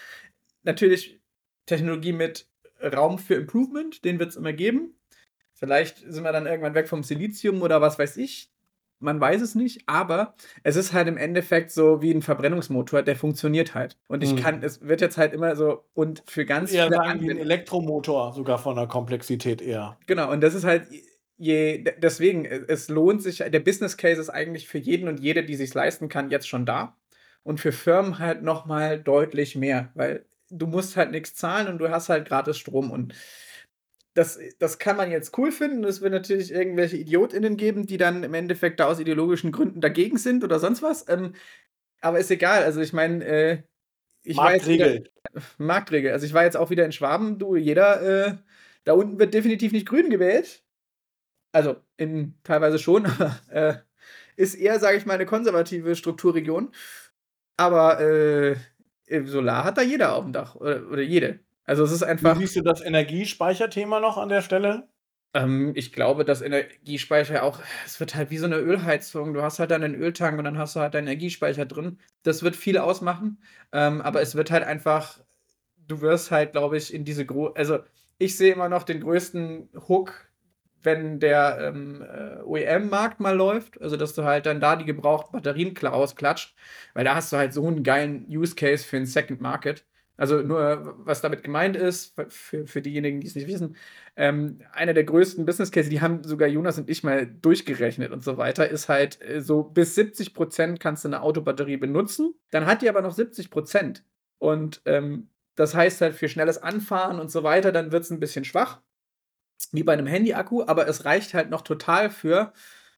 natürlich Technologie mit Raum für Improvement, den wird es immer geben. Vielleicht sind wir dann irgendwann weg vom Silizium oder was weiß ich. Man weiß es nicht, aber es ist halt im Endeffekt so wie ein Verbrennungsmotor, der funktioniert halt. Und ich Hm. kann, es wird jetzt halt immer so, und für ganz eher viele sagen wie ein Elektromotor, sogar von der Komplexität eher. Genau, und das ist halt, je, deswegen, es lohnt sich, der Business Case ist eigentlich für jeden und jede, die sich leisten kann, jetzt schon da. Und für Firmen halt nochmal deutlich mehr, weil du musst halt nichts zahlen und du hast halt gratis Strom und das, das kann man jetzt cool finden. Es wird natürlich irgendwelche IdiotInnen geben, die dann im Endeffekt da aus ideologischen Gründen dagegen sind oder sonst was. Ähm, aber ist egal. Also ich meine, äh, ich jetzt wieder- Marktregel. Marktregel. Also ich war jetzt auch wieder in Schwaben, du, jeder, äh, da unten wird definitiv nicht grün gewählt. Also in teilweise schon, [laughs] aber äh, ist eher, sage ich mal, eine konservative Strukturregion. Aber äh, Solar hat da jeder auf dem Dach oder, oder jede. Also es ist Wie einfach, siehst du das Energiespeicherthema noch an der Stelle? ähm, ich glaube, dass Energiespeicher auch, es wird halt wie so eine Ölheizung. Du hast halt dann einen Öltank und dann hast du halt deinen Energiespeicher drin. Das wird viel ausmachen. Ähm, aber es wird halt einfach, du wirst halt, glaube ich, in diese gro also ich sehe immer noch den größten Hook, wenn der ähm, äh, OEM-Markt mal läuft. Also, dass du halt dann da die gebrauchten Batterien klar ausklatscht, weil da hast du halt so einen geilen Use Case für einen Second Market. Also nur, was damit gemeint ist, für, für diejenigen, die es nicht wissen, ähm, einer der größten Business Cases, die haben sogar Jonas und ich mal durchgerechnet und so weiter, ist halt äh, so bis 70 Prozent kannst du eine Autobatterie benutzen, dann hat die aber noch 70 Prozent. Und ähm, das heißt halt für schnelles Anfahren und so weiter, dann wird es ein bisschen schwach, wie bei einem Handy-Akku, aber es reicht halt noch total für,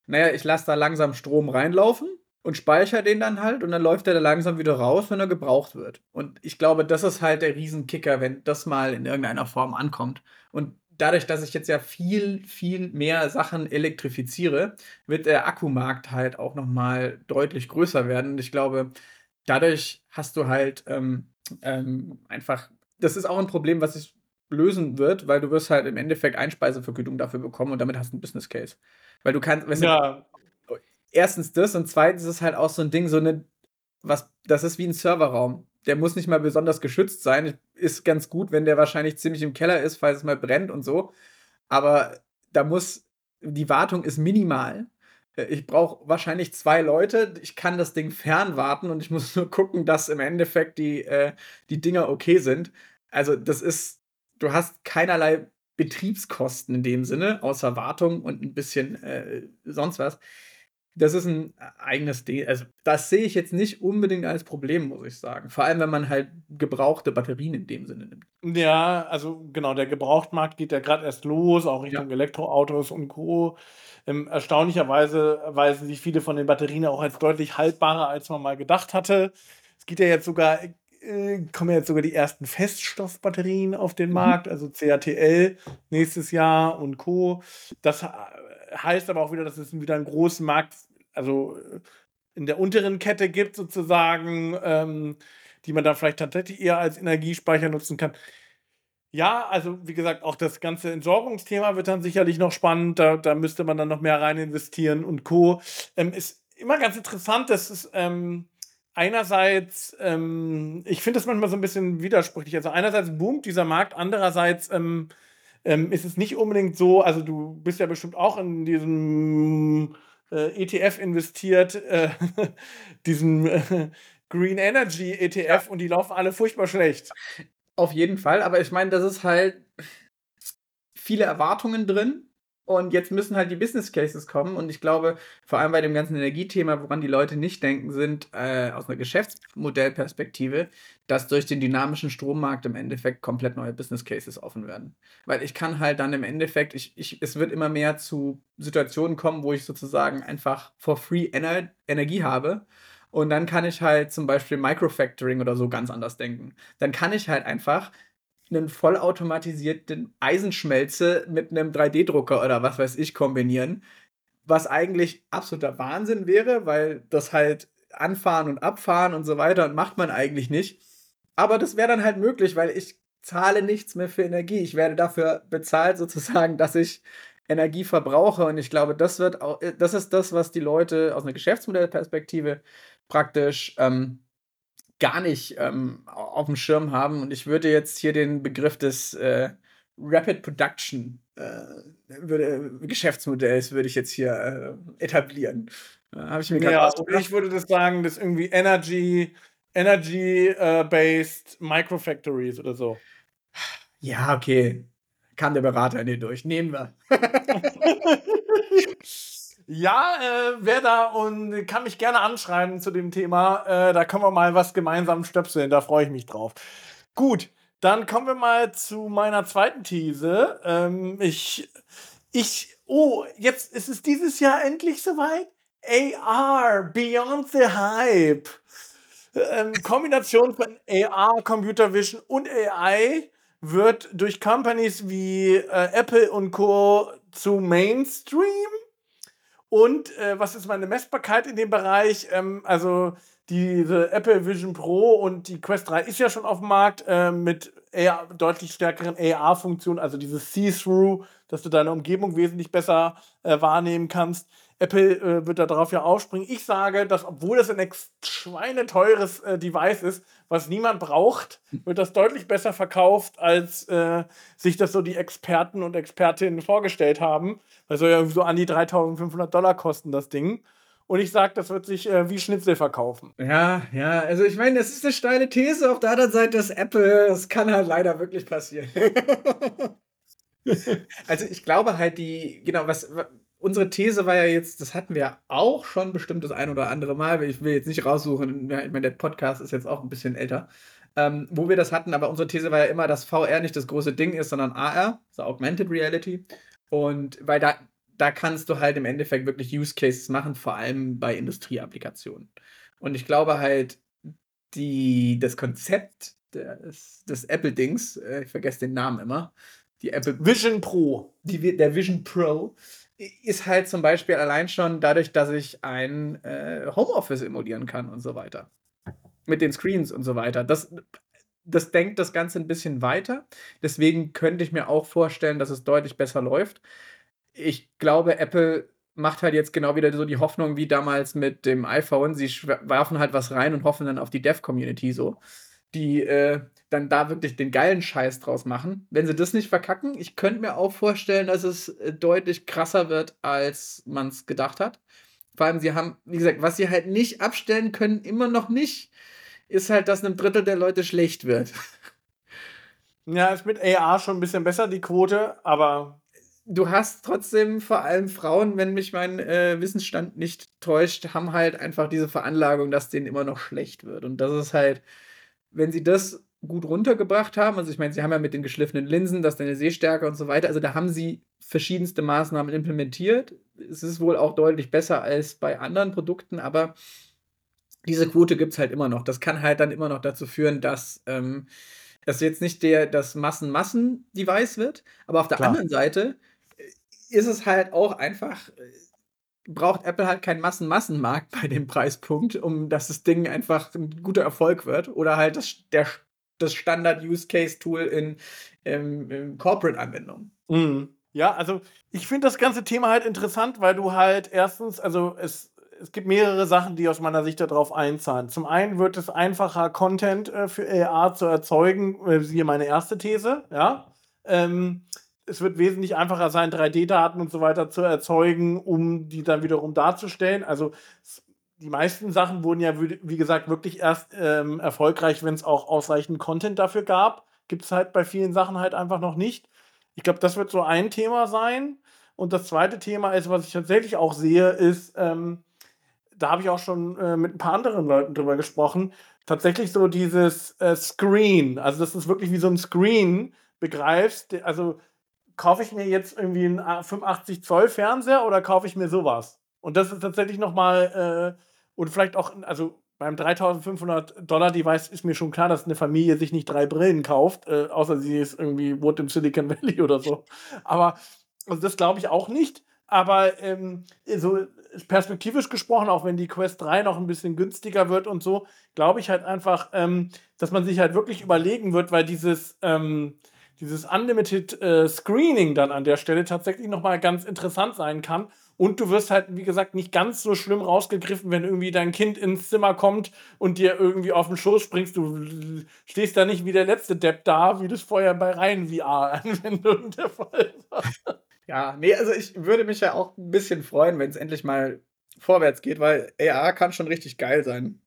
naja, ich lasse da langsam Strom reinlaufen und speichere den dann halt und dann läuft er da langsam wieder raus, wenn er gebraucht wird. Und ich glaube, das ist halt der Riesenkicker, wenn das mal in irgendeiner Form ankommt. Und dadurch, dass ich jetzt ja viel, viel mehr Sachen elektrifiziere, wird der Akkumarkt halt auch noch mal deutlich größer werden. Und ich glaube, dadurch hast du halt ähm, ähm, einfach, das ist auch ein Problem, was sich lösen wird, weil du wirst halt im Endeffekt Einspeisevergütung dafür bekommen und damit hast du einen Business Case. Weil du kannst, weißt Ja, erstens das und zweitens ist halt auch so ein Ding, so eine, was, das ist wie ein Serverraum. Der muss nicht mal besonders geschützt sein. Ist ganz gut, wenn der wahrscheinlich ziemlich im Keller ist, falls es mal brennt und so. Aber da muss, die Wartung ist minimal. Ich brauche wahrscheinlich zwei Leute. Ich kann das Ding fernwarten und ich muss nur gucken, dass im Endeffekt die, äh, die Dinger okay sind. Also, das ist, du hast keinerlei Betriebskosten in dem Sinne, außer Wartung und ein bisschen äh, sonst was. Das ist ein eigenes Ding. Also, das sehe ich jetzt nicht unbedingt als Problem, muss ich sagen. Vor allem, wenn man halt gebrauchte Batterien in dem Sinne nimmt. Ja, also genau, der Gebrauchtmarkt geht ja gerade erst los, auch Richtung Ja. Elektroautos und Co. Ähm, erstaunlicherweise erweisen sich viele von den Batterien auch als deutlich haltbarer, als man mal gedacht hatte. Es geht ja jetzt sogar, äh, kommen ja jetzt sogar die ersten Feststoffbatterien auf den Mhm. Markt, also CATL nächstes Jahr und Co. Das äh, heißt aber auch wieder, dass es wieder einen großen Markt, also äh, in der unteren Kette gibt sozusagen, ähm, die man dann vielleicht tatsächlich eher als Energiespeicher nutzen kann. Ja, also wie gesagt, auch das ganze Entsorgungsthema wird dann sicherlich noch spannend. Da, da müsste man dann noch mehr rein investieren und Co. Ähm, ist immer ganz interessant, dass es ähm, einerseits, ähm, ich finde das manchmal so ein bisschen widersprüchlich. Also einerseits boomt dieser Markt, andererseits ähm, ist es nicht unbedingt so, also du bist ja bestimmt auch in diesem äh, ETF investiert, äh, [laughs] diesen äh, Green Energy ETF und die laufen alle furchtbar schlecht. Auf jeden Fall, aber ich meine, das ist halt viele Erwartungen drin und jetzt müssen halt die Business Cases kommen und ich glaube, vor allem bei dem ganzen Energiethema, woran die Leute nicht denken, sind äh, aus einer Geschäftsmodellperspektive, dass durch den dynamischen Strommarkt im Endeffekt komplett neue Business Cases offen werden. Weil ich kann halt dann im Endeffekt, ich, ich, es wird immer mehr zu Situationen kommen, wo ich sozusagen einfach for free Ener Energie habe. Und dann kann ich halt zum Beispiel Microfactoring oder so ganz anders denken. Dann kann ich halt einfach einen vollautomatisierten Eisenschmelze mit einem 3D-Drucker oder was weiß ich kombinieren. Was eigentlich absoluter Wahnsinn wäre, weil das halt anfahren und abfahren und so weiter macht man eigentlich nicht. Aber das wäre dann halt möglich, weil ich zahle nichts mehr für Energie. Ich werde dafür bezahlt sozusagen, dass ich Energie verbrauche und ich glaube, das wird auch, das ist das, was die Leute aus einer Geschäftsmodellperspektive praktisch ähm, gar nicht ähm, auf dem Schirm haben. Und ich würde jetzt hier den Begriff des äh, Rapid Production äh, würde, Geschäftsmodells würde ich jetzt hier äh, etablieren. Habe ich mir gerade Ja, ich würde das sagen, das irgendwie Energy, Energy-based äh, Microfactories oder so. Ja, okay. Kam der Berater in dir durch. Nehmen wir. [laughs] [laughs] Ja, äh, wer da und kann mich gerne anschreiben zu dem Thema. Äh, da können wir mal was gemeinsam stöpseln. Da freue ich mich drauf. Gut, dann kommen wir mal zu meiner zweiten These. Ähm, ich, ich, oh, jetzt ist es dieses Jahr endlich soweit. AR, Beyond the Hype. Ähm, Kombination von AR, Computer Vision und AI wird durch Companies wie äh, Apple und Co. zu Mainstream und äh, was ist meine Messbarkeit in dem Bereich? Ähm, also diese Apple Vision Pro und die Quest 3 ist ja schon auf dem Markt äh, mit AR, deutlich stärkeren AR-Funktionen, also dieses See-Through, dass du deine Umgebung wesentlich besser äh, wahrnehmen kannst. Apple äh, wird darauf ja aufspringen. Ich sage, dass obwohl das ein schweineteures äh, Device ist, was niemand braucht, wird das deutlich besser verkauft, als äh, sich das so die Experten und Expertinnen vorgestellt haben. Das soll ja so an die 3500 Dollar kosten, das Ding. Und ich sage, das wird sich äh, wie Schnitzel verkaufen. Ja, ja, also ich meine, das ist eine steile These. Auf der anderen Seite ist Apple, das kann halt leider wirklich passieren. [laughs] also ich glaube halt, die, genau, was, unsere These war ja jetzt, das hatten wir auch schon bestimmt das ein oder andere Mal. Ich will jetzt nicht raussuchen, ich meine, der Podcast ist jetzt auch ein bisschen älter. Ähm, wo wir das hatten, aber unsere These war ja immer, dass VR nicht das große Ding ist, sondern AR, also Augmented Reality. Und weil da, da kannst du halt im Endeffekt wirklich Use Cases machen, vor allem bei Industrieapplikationen. Und ich glaube halt, die, das Konzept des, des Apple-Dings, äh, ich vergesse den Namen immer, die Apple Vision Pro. Die, der Vision Pro ist halt zum Beispiel allein schon dadurch, dass ich ein äh, Homeoffice emulieren kann und so weiter. Mit den Screens und so weiter. Das, das denkt das Ganze ein bisschen weiter. Deswegen könnte ich mir auch vorstellen, dass es deutlich besser läuft. Ich glaube, Apple macht halt jetzt genau wieder so die Hoffnung wie damals mit dem iPhone. Sie werfen halt was rein und hoffen dann auf die Dev-Community so. Die äh, dann da wirklich den geilen Scheiß draus machen. Wenn sie das nicht verkacken, ich könnte mir auch vorstellen, dass es äh, deutlich krasser wird, als man es gedacht hat. Vor allem, sie haben, wie gesagt, was sie halt nicht abstellen können, immer noch nicht, ist halt, dass einem Drittel der Leute schlecht wird. [laughs] Ja, ist mit AR schon ein bisschen besser, die Quote, aber. Du hast trotzdem vor allem Frauen, wenn mich mein äh, Wissensstand nicht täuscht, haben halt einfach diese Veranlagung, dass denen immer noch schlecht wird. Und das ist halt, wenn sie das gut runtergebracht haben, also ich meine, sie haben ja mit den geschliffenen Linsen, dass deine Sehstärke und so weiter, also da haben sie verschiedenste Maßnahmen implementiert. Es ist wohl auch deutlich besser als bei anderen Produkten, aber diese Quote gibt es halt immer noch. Das kann halt dann immer noch dazu führen, dass ähm, das jetzt nicht der, das Massen-Massen-Device wird, aber auf der Klar. anderen Seite äh, ist es halt auch einfach, äh, braucht Apple halt keinen Massen-Massenmarkt bei dem Preispunkt, um dass das Ding einfach ein guter Erfolg wird oder halt das, der, das Standard-Use-Case-Tool in, in, in Corporate-Anwendungen. Mhm. Ja, also ich finde das ganze Thema halt interessant, weil du halt erstens, also es es gibt mehrere Sachen, die aus meiner Sicht darauf einzahlen. Zum einen wird es einfacher, Content äh, für AR zu erzeugen, äh, siehe meine erste These, ja. Ähm, es wird wesentlich einfacher sein, 3D-Daten und so weiter zu erzeugen, um die dann wiederum darzustellen. Also die meisten Sachen wurden ja, wie gesagt, wirklich erst ähm, erfolgreich, wenn es auch ausreichend Content dafür gab. Gibt es halt bei vielen Sachen halt einfach noch nicht. Ich glaube, das wird so ein Thema sein. Und das zweite Thema ist, was ich tatsächlich auch sehe, ist, ähm, da habe ich auch schon äh, mit ein paar anderen Leuten drüber gesprochen, tatsächlich so dieses äh, Screen, also dass du es wirklich wie so ein Screen begreifst, also kaufe ich mir jetzt irgendwie einen 85 Zoll Fernseher oder kaufe ich mir sowas? Und das ist tatsächlich nochmal, äh, und vielleicht auch, also beim 3500 Dollar Device ist mir schon klar, dass eine Familie sich nicht drei Brillen kauft, äh, außer sie ist irgendwie wohnt im Silicon Valley oder so. Aber also das glaube ich auch nicht. Aber ähm, so perspektivisch gesprochen, auch wenn die Quest 3 noch ein bisschen günstiger wird und so, glaube ich halt einfach, ähm, dass man sich halt wirklich überlegen wird, weil dieses, ähm, dieses Unlimited äh, Screening dann an der Stelle tatsächlich nochmal ganz interessant sein kann und du wirst halt, wie gesagt, nicht ganz so schlimm rausgegriffen, wenn irgendwie dein Kind ins Zimmer kommt und dir irgendwie auf den Schoß springst. Du stehst da nicht wie der letzte Depp da, wie das vorher bei reinen VR-Anwendungen [laughs] der Fall war. Ja, nee, also ich würde mich ja auch ein bisschen freuen, wenn es endlich mal vorwärts geht, weil AR kann schon richtig geil sein.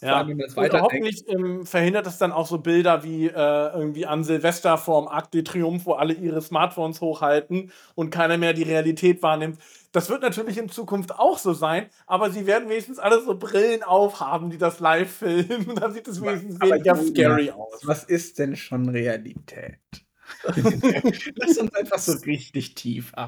Ja, hoffentlich ähm, verhindert es dann auch so Bilder wie äh, irgendwie an Silvester vorm Arc de Triomphe, wo alle ihre Smartphones hochhalten und keiner mehr die Realität wahrnimmt. Das wird natürlich in Zukunft auch so sein, aber sie werden wenigstens alle so Brillen aufhaben, die das live filmen. [laughs] dann sieht es wenigstens aber weniger scary aus. Was ist denn schon Realität? [laughs] Lass uns einfach so richtig tief [laughs]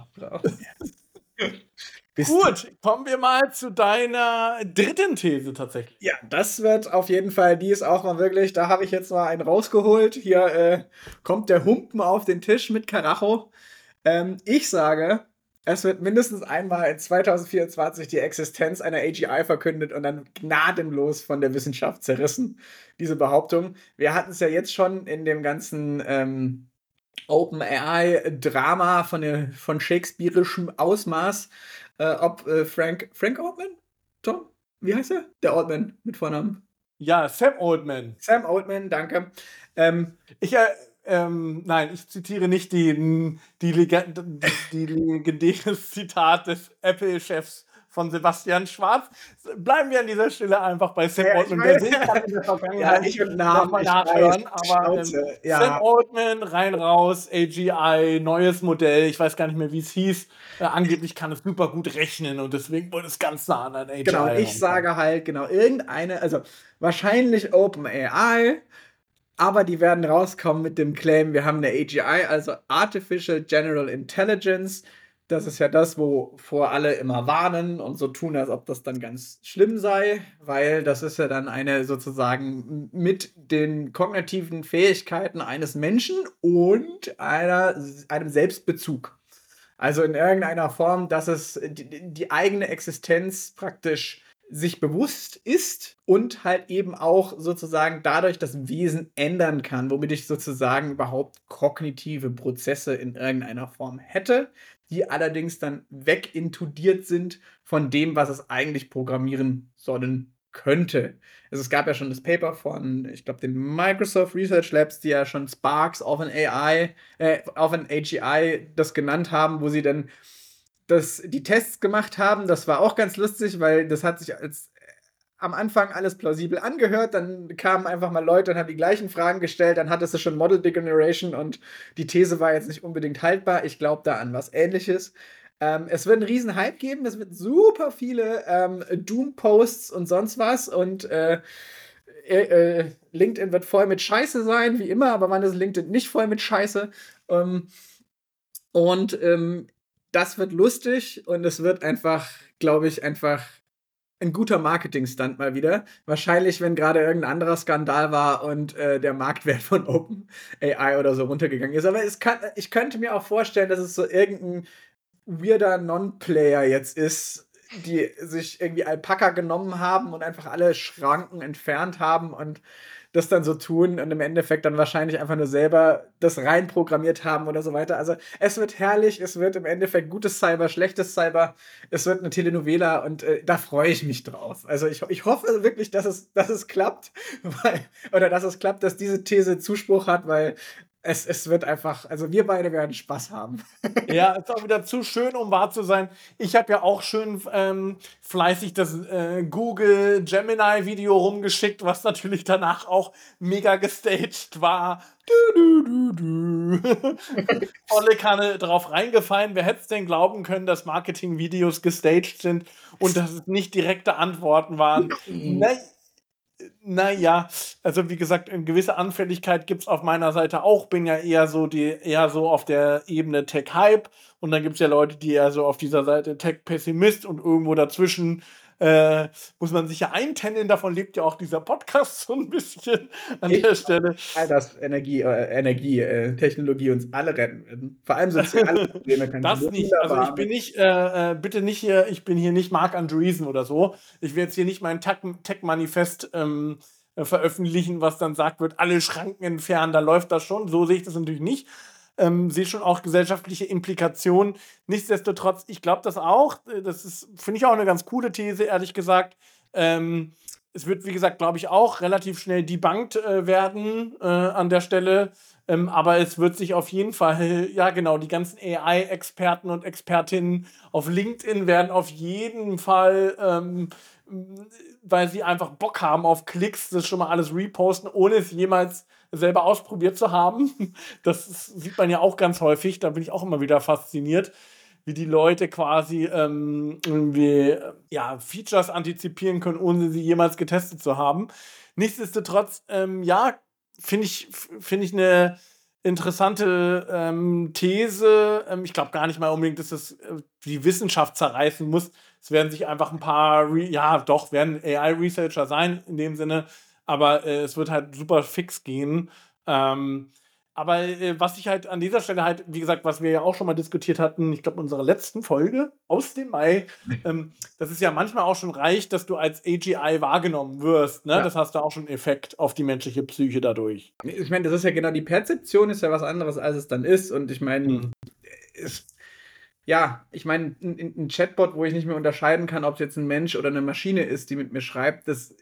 abtauchen. Gut, kommen wir mal zu deiner dritten These tatsächlich. Ja, das wird auf jeden Fall, die ist auch mal wirklich, da habe ich jetzt mal einen rausgeholt. Hier äh, kommt der Humpen auf den Tisch mit Karacho. Ähm, ich sage, es wird mindestens einmal in 2024 die Existenz einer AGI verkündet und dann gnadenlos von der Wissenschaft zerrissen, diese Behauptung. Wir hatten es ja jetzt schon in dem ganzen ähm, OpenAI-Drama von, von shakespearischem Ausmaß äh, ob äh, Frank, Frank Oldman? Tom? Wie heißt er? Der Oldman mit Vornamen. Ja, Sam Oldman. Sam Oldman, danke. Ähm, ich, äh, ähm, nein, ich zitiere nicht die, die, Legend, die legendäres Zitat des Apple-Chefs von Sebastian Schwarz. Bleiben wir an dieser Stelle einfach bei Sam ja, Altman. Wer will, kann in der Vergangenheit ja, ich und Namen mal nachhören. Aber ähm, ja. Sam Altman, rein raus, AGI, neues Modell, ich weiß gar nicht mehr, wie es hieß. Äh, angeblich kann es super gut rechnen und deswegen wurde es ganz nah an AGI. Genau, ich sage halt, genau, irgendeine, also wahrscheinlich OpenAI, aber die werden rauskommen mit dem Claim, wir haben eine AGI, also Artificial General Intelligence das ist ja das, wovor alle immer warnen und so tun, als ob das dann ganz schlimm sei, weil das ist ja dann eine sozusagen mit den kognitiven Fähigkeiten eines Menschen und einer, einem Selbstbezug. Also in irgendeiner Form, dass es die, die eigene Existenz praktisch sich bewusst ist und halt eben auch sozusagen dadurch das Wesen ändern kann, womit ich sozusagen überhaupt kognitive Prozesse in irgendeiner Form hätte, die allerdings dann wegintudiert sind von dem, was es eigentlich programmieren sollen könnte. Also es gab ja schon das Paper von, ich glaube, den Microsoft Research Labs, die ja schon Sparks auf ein AI, äh, auf ein AGI das genannt haben, wo sie dann das, die Tests gemacht haben. Das war auch ganz lustig, weil das hat sich als am Anfang alles plausibel angehört, dann kamen einfach mal Leute und haben die gleichen Fragen gestellt, dann hattest du schon Model Degeneration und die These war jetzt nicht unbedingt haltbar. Ich glaube da an was ähnliches. Ähm, es wird einen riesen Hype geben, es wird super viele ähm, Doom-Posts und sonst was und äh, äh, äh, LinkedIn wird voll mit Scheiße sein, wie immer, aber wann ist LinkedIn nicht voll mit Scheiße? Ähm, und ähm, das wird lustig und es wird einfach, glaube ich, einfach ein guter Marketing-Stunt mal wieder. Wahrscheinlich, wenn gerade irgendein anderer Skandal war und äh, der Marktwert von OpenAI oder so runtergegangen ist. Aber es kann, ich könnte mir auch vorstellen, dass es so irgendein weirder Non-Player jetzt ist, die sich irgendwie Alpaka genommen haben und einfach alle Schranken entfernt haben und das dann so tun und im Endeffekt dann wahrscheinlich einfach nur selber das reinprogrammiert haben oder so weiter. Also es wird herrlich, es wird im Endeffekt gutes Cyber, schlechtes Cyber, es wird eine Telenovela und äh, da freue ich mich drauf. Also ich, ich hoffe wirklich, dass es, dass es klappt, [laughs] weil, oder dass es klappt, dass diese These Zuspruch hat, weil es, es wird einfach, also wir beide werden Spaß haben. [laughs] ja, ist auch wieder zu schön, um wahr zu sein. Ich habe ja auch schön ähm, fleißig das äh, Google Gemini Video rumgeschickt, was natürlich danach auch mega gestaged war. Du, du, du, du. [laughs] Volle Kanne drauf reingefallen. Wer hätte es denn glauben können, dass Marketing-Videos gestaged sind und dass es nicht direkte Antworten waren? Nein naja, also wie gesagt, eine gewisse Anfälligkeit gibt es auf meiner Seite auch. Bin ja eher so die, eher so auf der Ebene Tech-Hype. Und dann gibt es ja Leute, die eher so auf dieser Seite Tech-Pessimist und irgendwo dazwischen äh, muss man sich ja eintändeln. Davon lebt ja auch dieser Podcast so ein bisschen an ich der Stelle. Dass Energie, äh, Energie äh, Technologie uns alle retten werden. Vor allem soziale [laughs] Probleme. das nicht. Also ich bin nicht, äh, äh, bitte nicht hier, ich bin hier nicht Mark Andreessen oder so. Ich will jetzt hier nicht mein Tech-Manifest ähm, äh, veröffentlichen, was dann sagt wird, alle Schranken entfernen, da läuft das schon. So sehe ich das natürlich nicht. Ähm, sehe schon auch gesellschaftliche Implikationen. Nichtsdestotrotz, ich glaube das auch. Äh, das ist, finde ich auch eine ganz coole These, ehrlich gesagt. Ähm, es wird, wie gesagt, glaube ich, auch relativ schnell debunked äh, werden äh, an der Stelle. Ähm, aber es wird sich auf jeden Fall, [laughs] ja genau, die ganzen AI-Experten und Expertinnen auf LinkedIn werden auf jeden Fall, ähm, weil sie einfach Bock haben auf Klicks, das schon mal alles reposten, ohne es jemals selber ausprobiert zu haben. [laughs] Das sieht man ja auch ganz häufig, da bin ich auch immer wieder fasziniert wie die Leute quasi ähm, irgendwie ja, Features antizipieren können, ohne sie jemals getestet zu haben. Nichtsdestotrotz, ähm, ja, finde ich, find ich eine interessante ähm, These. Ähm, ich glaube gar nicht mal unbedingt, dass das äh, die Wissenschaft zerreißen muss. Es werden sich einfach ein paar, Re ja, doch, werden AI-Researcher sein in dem Sinne, aber äh, es wird halt super fix gehen. Ähm, aber äh, was ich halt an dieser Stelle halt, wie gesagt, was wir ja auch schon mal diskutiert hatten, ich glaube, in unserer letzten Folge aus dem Mai, [laughs] ähm, dass es ja manchmal auch schon reicht, dass du als AGI wahrgenommen wirst. Ne? Ja. Das hast du auch schon einen Effekt auf die menschliche Psyche dadurch. Ich meine, das ist ja genau, die Perzeption ist ja was anderes, als es dann ist. Und ich meine, mhm. ja, ich meine, ein, ein Chatbot, wo ich nicht mehr unterscheiden kann, ob es jetzt ein Mensch oder eine Maschine ist, die mit mir schreibt, das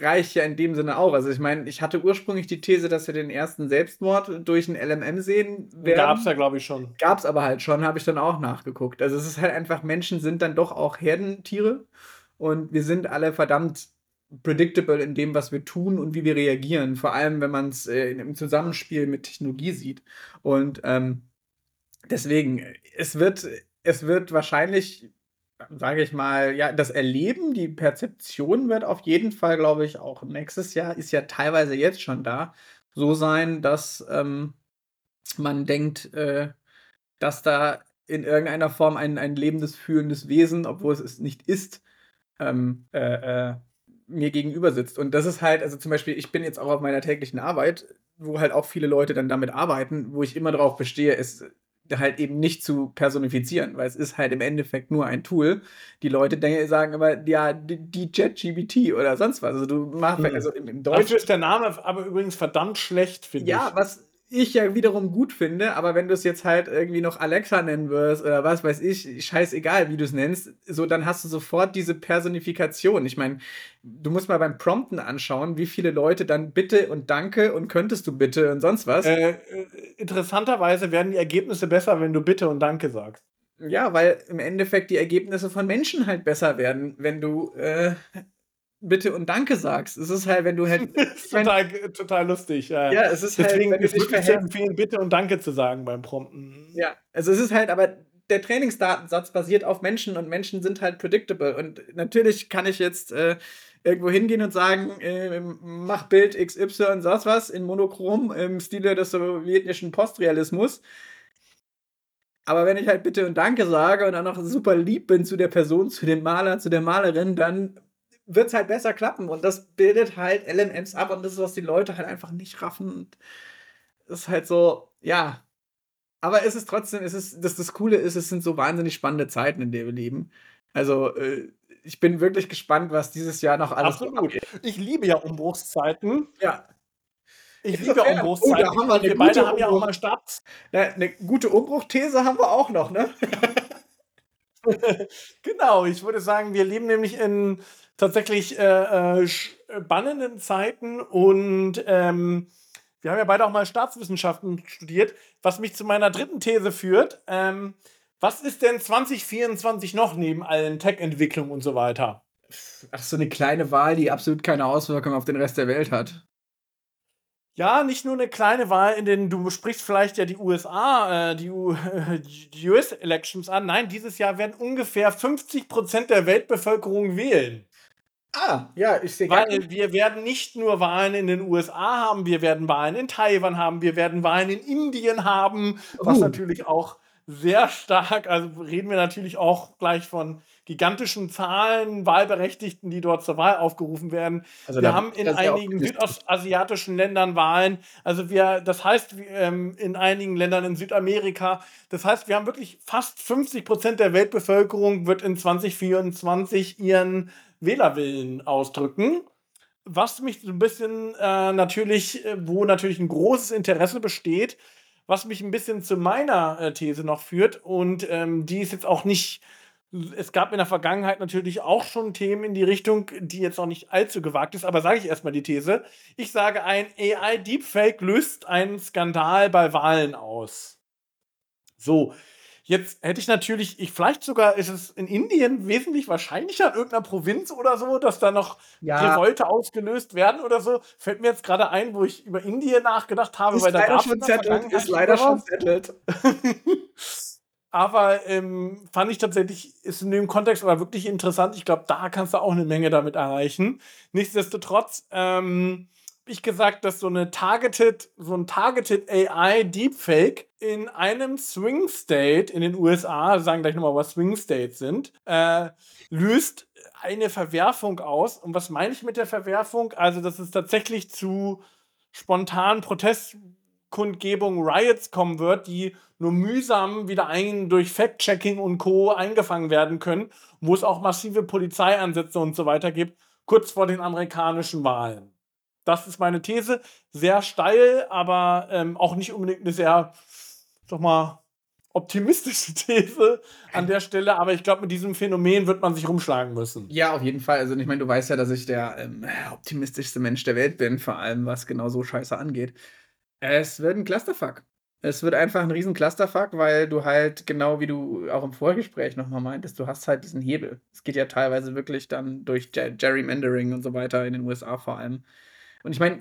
reicht ja in dem Sinne auch. Also ich meine, ich hatte ursprünglich die These, dass wir den ersten Selbstmord durch ein LMM sehen werden. Gab's ja, glaube ich, schon. Gab's aber halt schon, habe ich dann auch nachgeguckt. Also es ist halt einfach, Menschen sind dann doch auch Herdentiere und wir sind alle verdammt predictable in dem, was wir tun und wie wir reagieren. Vor allem, wenn man es äh, im Zusammenspiel mit Technologie sieht. Und ähm, deswegen, es wird, es wird wahrscheinlich sage ich mal, ja, das Erleben, die Perzeption wird auf jeden Fall, glaube ich, auch nächstes Jahr, ist ja teilweise jetzt schon da, so sein, dass ähm, man denkt, äh, dass da in irgendeiner Form ein, ein lebendes, fühlendes Wesen, obwohl es es nicht ist, ähm, äh, äh, mir gegenüber sitzt. Und das ist halt, also zum Beispiel, ich bin jetzt auch auf meiner täglichen Arbeit, wo halt auch viele Leute dann damit arbeiten, wo ich immer darauf bestehe, es halt eben nicht zu personifizieren, weil es ist halt im Endeffekt nur ein Tool. Die Leute denken, sagen aber, ja, die ChatGPT oder sonst was. Also du machst, hm. also im, im Deutschen. Dafür ist der Name aber übrigens verdammt schlecht, finde ja, ich. Ja, was ich ja wiederum gut finde, aber wenn du es jetzt halt irgendwie noch Alexa nennen wirst oder was weiß ich, scheißegal, wie du es nennst, so dann hast du sofort diese Personifikation. Ich meine, du musst mal beim Prompten anschauen, wie viele Leute dann bitte und danke und könntest du bitte und sonst was. Äh, äh interessanterweise werden die Ergebnisse besser, wenn du bitte und danke sagst. Ja, weil im Endeffekt die Ergebnisse von Menschen halt besser werden, wenn du äh, Bitte und Danke sagst. Es ist halt, wenn du halt. [laughs] total, total lustig. Ja, ja es ist Deswegen halt. Deswegen ist es wirklich sehr empfehlen, Bitte und Danke zu sagen beim Prompten. Ja, also es ist halt, aber der Trainingsdatensatz basiert auf Menschen und Menschen sind halt predictable. Und natürlich kann ich jetzt äh, irgendwo hingehen und sagen, äh, mach Bild XY und sonst was in Monochrom im Stile des sowjetischen Postrealismus. Aber wenn ich halt Bitte und Danke sage und dann noch super lieb bin zu der Person, zu dem Maler, zu der Malerin, dann wird es halt besser klappen. Und das bildet halt LMMs ab und das ist, was die Leute halt einfach nicht raffen. Und das ist halt so, ja. Aber es ist trotzdem, es ist, das, das Coole ist, es sind so wahnsinnig spannende Zeiten, in denen wir leben. Also, äh, ich bin wirklich gespannt, was dieses Jahr noch alles Absolut. Ich liebe ja Umbruchszeiten. Ja. Ich liebe Umbruchszeiten. Oh, da haben wir, wir beide haben ja auch mal Start. Eine gute Umbruchthese haben wir auch noch, ne? [laughs] genau, ich würde sagen, wir leben nämlich in tatsächlich äh, äh, spannenden Zeiten und ähm, wir haben ja beide auch mal Staatswissenschaften studiert, was mich zu meiner dritten These führt. Ähm, was ist denn 2024 noch neben allen Tech-Entwicklungen und so weiter? Ach, so eine kleine Wahl, die absolut keine Auswirkung auf den Rest der Welt hat. Ja, nicht nur eine kleine Wahl, in denen du sprichst vielleicht ja die USA, äh, die, [laughs] die US-Elections an. Nein, dieses Jahr werden ungefähr 50 Prozent der Weltbevölkerung wählen. Ah, ja, ich sehe Weil wir werden nicht nur Wahlen in den USA haben, wir werden Wahlen in Taiwan haben, wir werden Wahlen in Indien haben, was uh. natürlich auch sehr stark. Also reden wir natürlich auch gleich von gigantischen Zahlen Wahlberechtigten, die dort zur Wahl aufgerufen werden. Also wir haben in einigen südostasiatischen Ländern Wahlen. Also wir, das heißt ähm, in einigen Ländern in Südamerika. Das heißt, wir haben wirklich fast 50 Prozent der Weltbevölkerung wird in 2024 ihren Wählerwillen ausdrücken was mich so ein bisschen äh, natürlich, äh, wo natürlich ein großes Interesse besteht, was mich ein bisschen zu meiner äh, These noch führt. Und ähm, die ist jetzt auch nicht. Es gab in der Vergangenheit natürlich auch schon Themen in die Richtung, die jetzt noch nicht allzu gewagt ist, aber sage ich erstmal die These. Ich sage, ein AI-Deepfake löst einen Skandal bei Wahlen aus. So, Jetzt hätte ich natürlich, ich, vielleicht sogar ist es in Indien wesentlich wahrscheinlicher in irgendeiner Provinz oder so, dass da noch ja. Revolte ausgelöst werden oder so. Fällt mir jetzt gerade ein, wo ich über Indien nachgedacht habe, ist weil da gab schon zettelt, ist leider schon zettelt. [laughs] aber ähm, fand ich tatsächlich, ist in dem Kontext aber wirklich interessant. Ich glaube, da kannst du auch eine Menge damit erreichen. Nichtsdestotrotz, ähm, ich gesagt, dass so eine targeted, so ein targeted AI Deepfake in einem Swing State in den USA, sagen gleich nochmal, was Swing States sind, äh, löst eine Verwerfung aus. Und was meine ich mit der Verwerfung? Also, dass es tatsächlich zu spontanen Protestkundgebungen, Riots kommen wird, die nur mühsam wieder ein durch Fact-Checking und Co. eingefangen werden können, wo es auch massive Polizeieinsätze und so weiter gibt, kurz vor den amerikanischen Wahlen. Das ist meine These. Sehr steil, aber ähm, auch nicht unbedingt eine sehr, sag mal, optimistische [laughs] These an der Stelle, aber ich glaube, mit diesem Phänomen wird man sich rumschlagen müssen. Ja, auf jeden Fall. Also, ich meine, du weißt ja, dass ich der ähm, optimistischste Mensch der Welt bin, vor allem was genau so Scheiße angeht. Es wird ein Clusterfuck. Es wird einfach ein riesen Clusterfuck, weil du halt, genau wie du auch im Vorgespräch nochmal meintest, du hast halt diesen Hebel. Es geht ja teilweise wirklich dann durch Gerrymandering und so weiter in den USA vor allem. Und ich meine,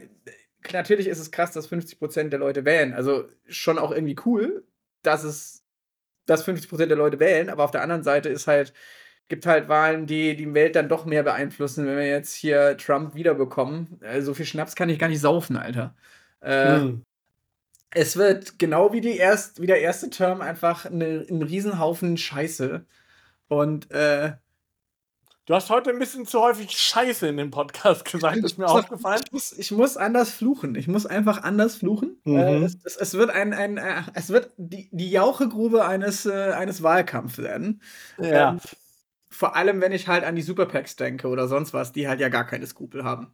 natürlich ist es krass, dass 50% der Leute wählen. Also schon auch irgendwie cool, dass es dass 50% der Leute wählen, aber auf der anderen Seite ist halt, gibt halt Wahlen, die die Welt dann doch mehr beeinflussen, wenn wir jetzt hier Trump wiederbekommen. Äh, so viel Schnaps kann ich gar nicht saufen, Alter. Äh, mhm. Es wird genau wie, die erst, wie der erste Term einfach eine, ein Riesenhaufen Scheiße. Und äh, Du hast heute ein bisschen zu häufig Scheiße in dem Podcast gesagt, ist mir aufgefallen. Ich muss, ich muss anders fluchen. Ich muss einfach anders fluchen. Mhm. Äh, es, es, es, wird ein, ein äh, es wird die, die Jauchegrube eines, äh, eines Wahlkampfs werden. Ja. Ähm, vor allem, wenn ich halt an die Superpacks denke oder sonst was, die halt ja gar keine Skrupel haben.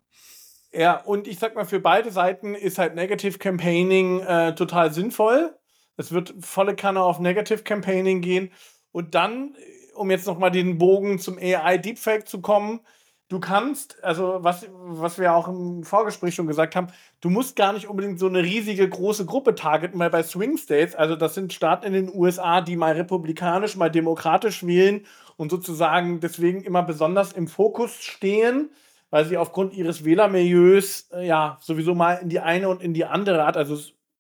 Ja, und ich sag mal, für beide Seiten ist halt Negative Campaigning äh, total sinnvoll. Es wird volle Kanne auf Negative Campaigning gehen. Und dann um jetzt nochmal den Bogen zum AI Deepfake zu kommen, du kannst, also was, was wir auch im Vorgespräch schon gesagt haben, du musst gar nicht unbedingt so eine riesige große Gruppe targeten, weil bei Swing States, also das sind Staaten in den USA, die mal republikanisch, mal demokratisch wählen und sozusagen deswegen immer besonders im Fokus stehen, weil sie aufgrund ihres Wählermilieus äh, ja sowieso mal in die eine und in die andere Art, also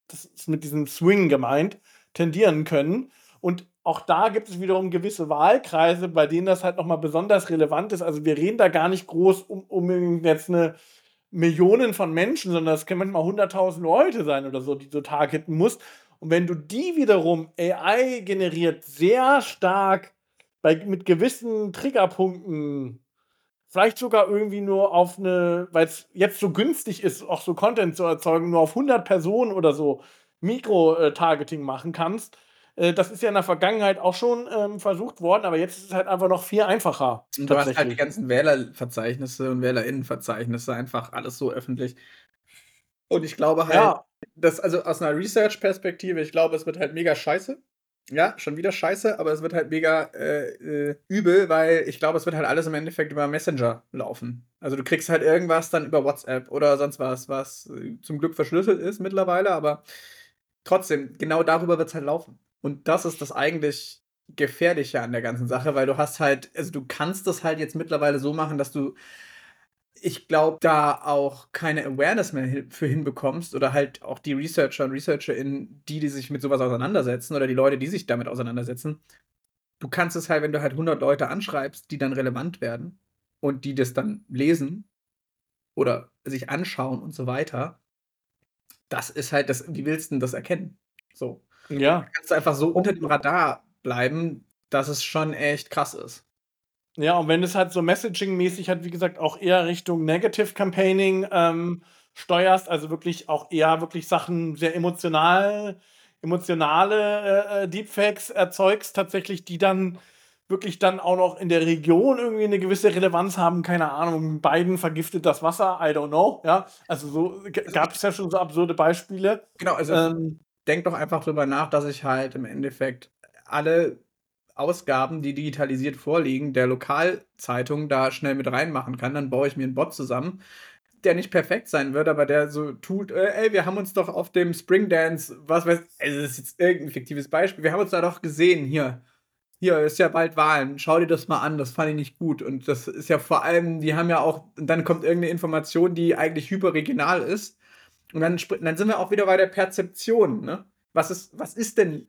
das ist mit diesem Swing gemeint, tendieren können. Und auch da gibt es wiederum gewisse Wahlkreise, bei denen das halt nochmal besonders relevant ist. Also wir reden da gar nicht groß um, um jetzt eine Millionen von Menschen, sondern es können manchmal 100.000 Leute sein oder so, die du targeten musst. Und wenn du die wiederum AI generiert sehr stark bei, mit gewissen Triggerpunkten, vielleicht sogar irgendwie nur auf eine, weil es jetzt so günstig ist, auch so Content zu erzeugen, nur auf 100 Personen oder so Mikro-Targeting machen kannst, äh, das ist ja in der Vergangenheit auch schon ähm, versucht worden, aber jetzt ist es halt einfach noch viel einfacher. Und du hast halt die ganzen Wählerverzeichnisse und Wählerinnenverzeichnisse einfach alles so öffentlich. Und ich glaube halt, ja. dass, also aus einer Research-Perspektive, ich glaube, es wird halt mega scheiße. Ja, schon wieder scheiße, aber es wird halt mega äh, äh, übel, weil ich glaube, es wird halt alles im Endeffekt über Messenger laufen. Also du kriegst halt irgendwas dann über WhatsApp oder sonst was, was äh, zum Glück verschlüsselt ist mittlerweile, aber trotzdem, genau darüber wird es halt laufen. Und das ist das eigentlich Gefährliche an der ganzen Sache, weil du hast halt, also du kannst das halt jetzt mittlerweile so machen, dass du, ich glaube, da auch keine Awareness mehr für hinbekommst oder halt auch die Researcher und ResearcherInnen, die, die sich mit sowas auseinandersetzen oder die Leute, die sich damit auseinandersetzen. Du kannst es halt, wenn du halt 100 Leute anschreibst, die dann relevant werden und die das dann lesen oder sich anschauen und so weiter, das ist halt das, wie willst du denn das erkennen? So. Ja. Kannst du einfach so unter dem Radar bleiben, dass es schon echt krass ist. Ja, und wenn es halt so Messaging-mäßig halt, wie gesagt, auch eher Richtung Negative Campaigning ähm, steuerst, also wirklich auch eher wirklich Sachen sehr emotional, emotionale äh, äh, Deepfakes erzeugst, tatsächlich, die dann wirklich dann auch noch in der Region irgendwie eine gewisse Relevanz haben, keine Ahnung, Biden vergiftet das Wasser, I don't know, ja. Also so gab es ja schon so absurde Beispiele. Genau, also ähm, denk doch einfach drüber nach, dass ich halt im Endeffekt alle Ausgaben, die digitalisiert vorliegen, der Lokalzeitung da schnell mit reinmachen kann. Dann baue ich mir einen Bot zusammen, der nicht perfekt sein wird, aber der so tut, äh, ey, wir haben uns doch auf dem Spring Dance, was weiß ich, also das ist jetzt irgendein fiktives Beispiel, wir haben uns da doch gesehen, hier. Hier ist ja bald Wahlen, schau dir das mal an, das fand ich nicht gut. Und das ist ja vor allem, die haben ja auch, dann kommt irgendeine Information, die eigentlich hyperregional ist. Und dann, dann sind wir auch wieder bei der Perzeption, ne? Was ist, was ist denn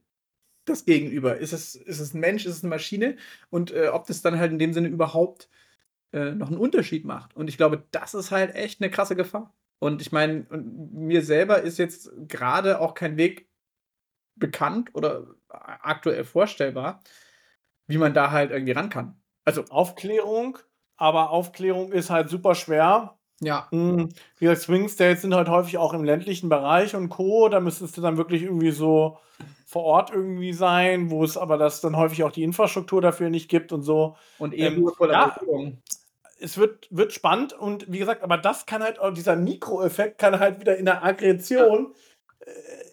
das Gegenüber? Ist es, ist es ein Mensch, ist es eine Maschine? Und äh, ob das dann halt in dem Sinne überhaupt äh, noch einen Unterschied macht. Und ich glaube, das ist halt echt eine krasse Gefahr. Und ich meine, mir selber ist jetzt gerade auch kein Weg bekannt oder aktuell vorstellbar, wie man da halt irgendwie ran kann. Also Aufklärung, aber Aufklärung ist halt super schwer. Ja. Hm, wie gesagt, Swing States sind halt häufig auch im ländlichen Bereich und Co. Da müsstest du dann wirklich irgendwie so vor Ort irgendwie sein, wo es aber das dann häufig auch die Infrastruktur dafür nicht gibt und so. Und eben ähm, ja, es wird, wird spannend und wie gesagt, aber das kann halt, dieser Mikroeffekt kann halt wieder in der Aggression ja.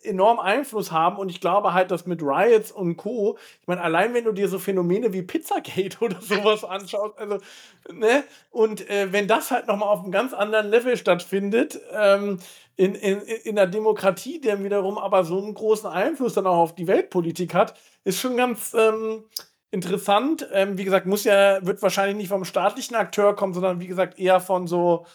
Enorm Einfluss haben und ich glaube halt, dass mit Riots und Co., ich meine, allein wenn du dir so Phänomene wie Pizzagate [laughs] oder sowas anschaust, also, ne, und äh, wenn das halt nochmal auf einem ganz anderen Level stattfindet, ähm, in, in, in der Demokratie, der wiederum aber so einen großen Einfluss dann auch auf die Weltpolitik hat, ist schon ganz ähm, interessant. Ähm, wie gesagt, muss ja, wird wahrscheinlich nicht vom staatlichen Akteur kommen, sondern wie gesagt eher von so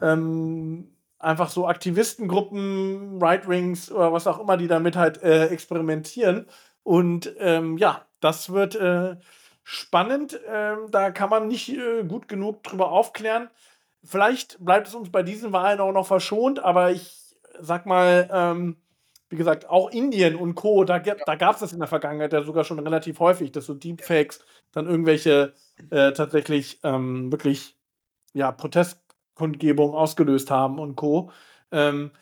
ähm, einfach so Aktivistengruppen, Right Wings oder was auch immer, die damit halt äh, experimentieren. Und ähm, ja, das wird äh, spannend. Ähm, da kann man nicht äh, gut genug drüber aufklären. Vielleicht bleibt es uns bei diesen Wahlen auch noch verschont, aber ich sag mal, ähm, wie gesagt, auch Indien und Co., da, da gab es das in der Vergangenheit ja sogar schon relativ häufig, dass so Deepfakes dann irgendwelche äh, tatsächlich ähm, wirklich ja, Protestkundgebungen ausgelöst haben und Co. Ähm,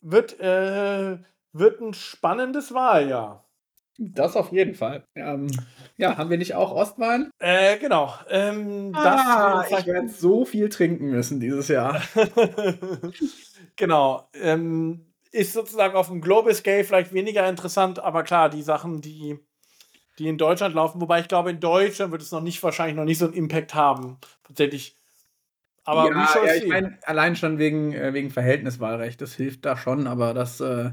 wird, äh, wird ein spannendes Wahljahr. Das auf jeden Fall. Ähm, ja, haben wir nicht auch Ostwahlen? Äh, genau. Ähm, ah, das ich werde so viel trinken müssen dieses Jahr. [laughs] genau. Ähm, ist sozusagen auf dem Global Scale vielleicht weniger interessant, aber klar, die Sachen, die, die in Deutschland laufen, wobei ich glaube, in Deutschland wird es noch nicht wahrscheinlich noch nicht so einen Impact haben. Tatsächlich. Aber ja, ja, ich meine, allein schon wegen, äh, wegen Verhältniswahlrecht, das hilft da schon, aber das. Äh,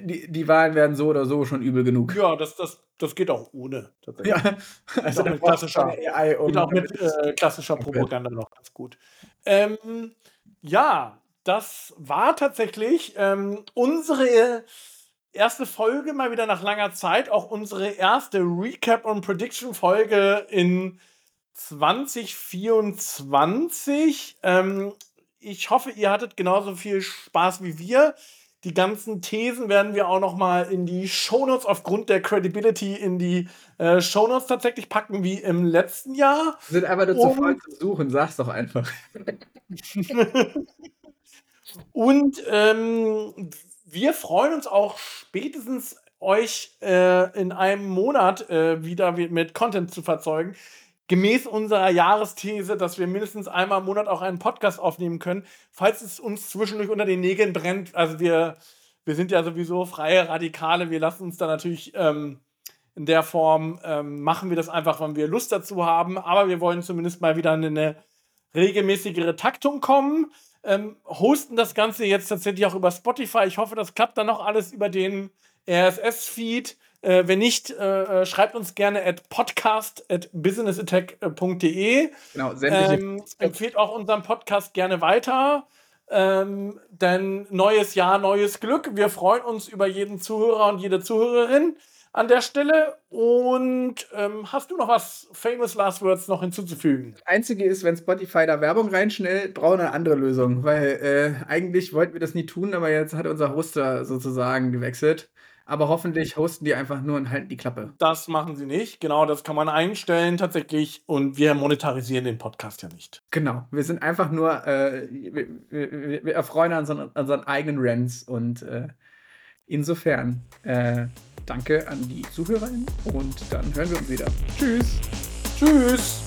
die, die Wahlen werden so oder so schon übel genug. Ja, das, das, das geht auch ohne. Ja, [laughs] also mit klassischer, AI geht auch mit äh, klassischer Propaganda noch ganz gut. Ähm, ja, das war tatsächlich ähm, unsere erste Folge mal wieder nach langer Zeit, auch unsere erste Recap und Prediction Folge in 2024. Ähm, ich hoffe, ihr hattet genauso viel Spaß wie wir. Die ganzen Thesen werden wir auch noch mal in die Shownotes aufgrund der Credibility in die äh, Shownotes tatsächlich packen, wie im letzten Jahr. Sind einfach nur zu voll zu suchen, sag's doch einfach. [laughs] Und ähm, wir freuen uns auch spätestens euch äh, in einem Monat äh, wieder mit Content zu verzeugen gemäß unserer Jahresthese, dass wir mindestens einmal im Monat auch einen Podcast aufnehmen können, falls es uns zwischendurch unter den Nägeln brennt. Also wir, wir sind ja sowieso freie Radikale, wir lassen uns da natürlich ähm, in der Form, ähm, machen wir das einfach, wenn wir Lust dazu haben, aber wir wollen zumindest mal wieder in eine regelmäßigere Taktung kommen. Ähm, hosten das Ganze jetzt tatsächlich auch über Spotify. Ich hoffe, das klappt dann noch alles über den RSS-Feed. Äh, wenn nicht, äh, äh, schreibt uns gerne at podcast at businessattack.de. Genau, ähm, empfehlt auch unseren Podcast gerne weiter. Ähm, denn neues Jahr, neues Glück. Wir freuen uns über jeden Zuhörer und jede Zuhörerin an der Stelle. Und ähm, hast du noch was Famous Last Words noch hinzuzufügen? Das Einzige ist, wenn Spotify da Werbung reinschnellt, brauchen wir eine andere Lösung. Weil äh, eigentlich wollten wir das nie tun, aber jetzt hat unser Hoster sozusagen gewechselt. Aber hoffentlich hosten die einfach nur und halten die Klappe. Das machen sie nicht. Genau, das kann man einstellen tatsächlich. Und wir monetarisieren den Podcast ja nicht. Genau, wir sind einfach nur, äh, wir, wir, wir, erfreuen an unseren, unseren eigenen Rants und äh, insofern äh, danke an die ZuhörerInnen und dann hören wir uns wieder. Tschüss. Tschüss.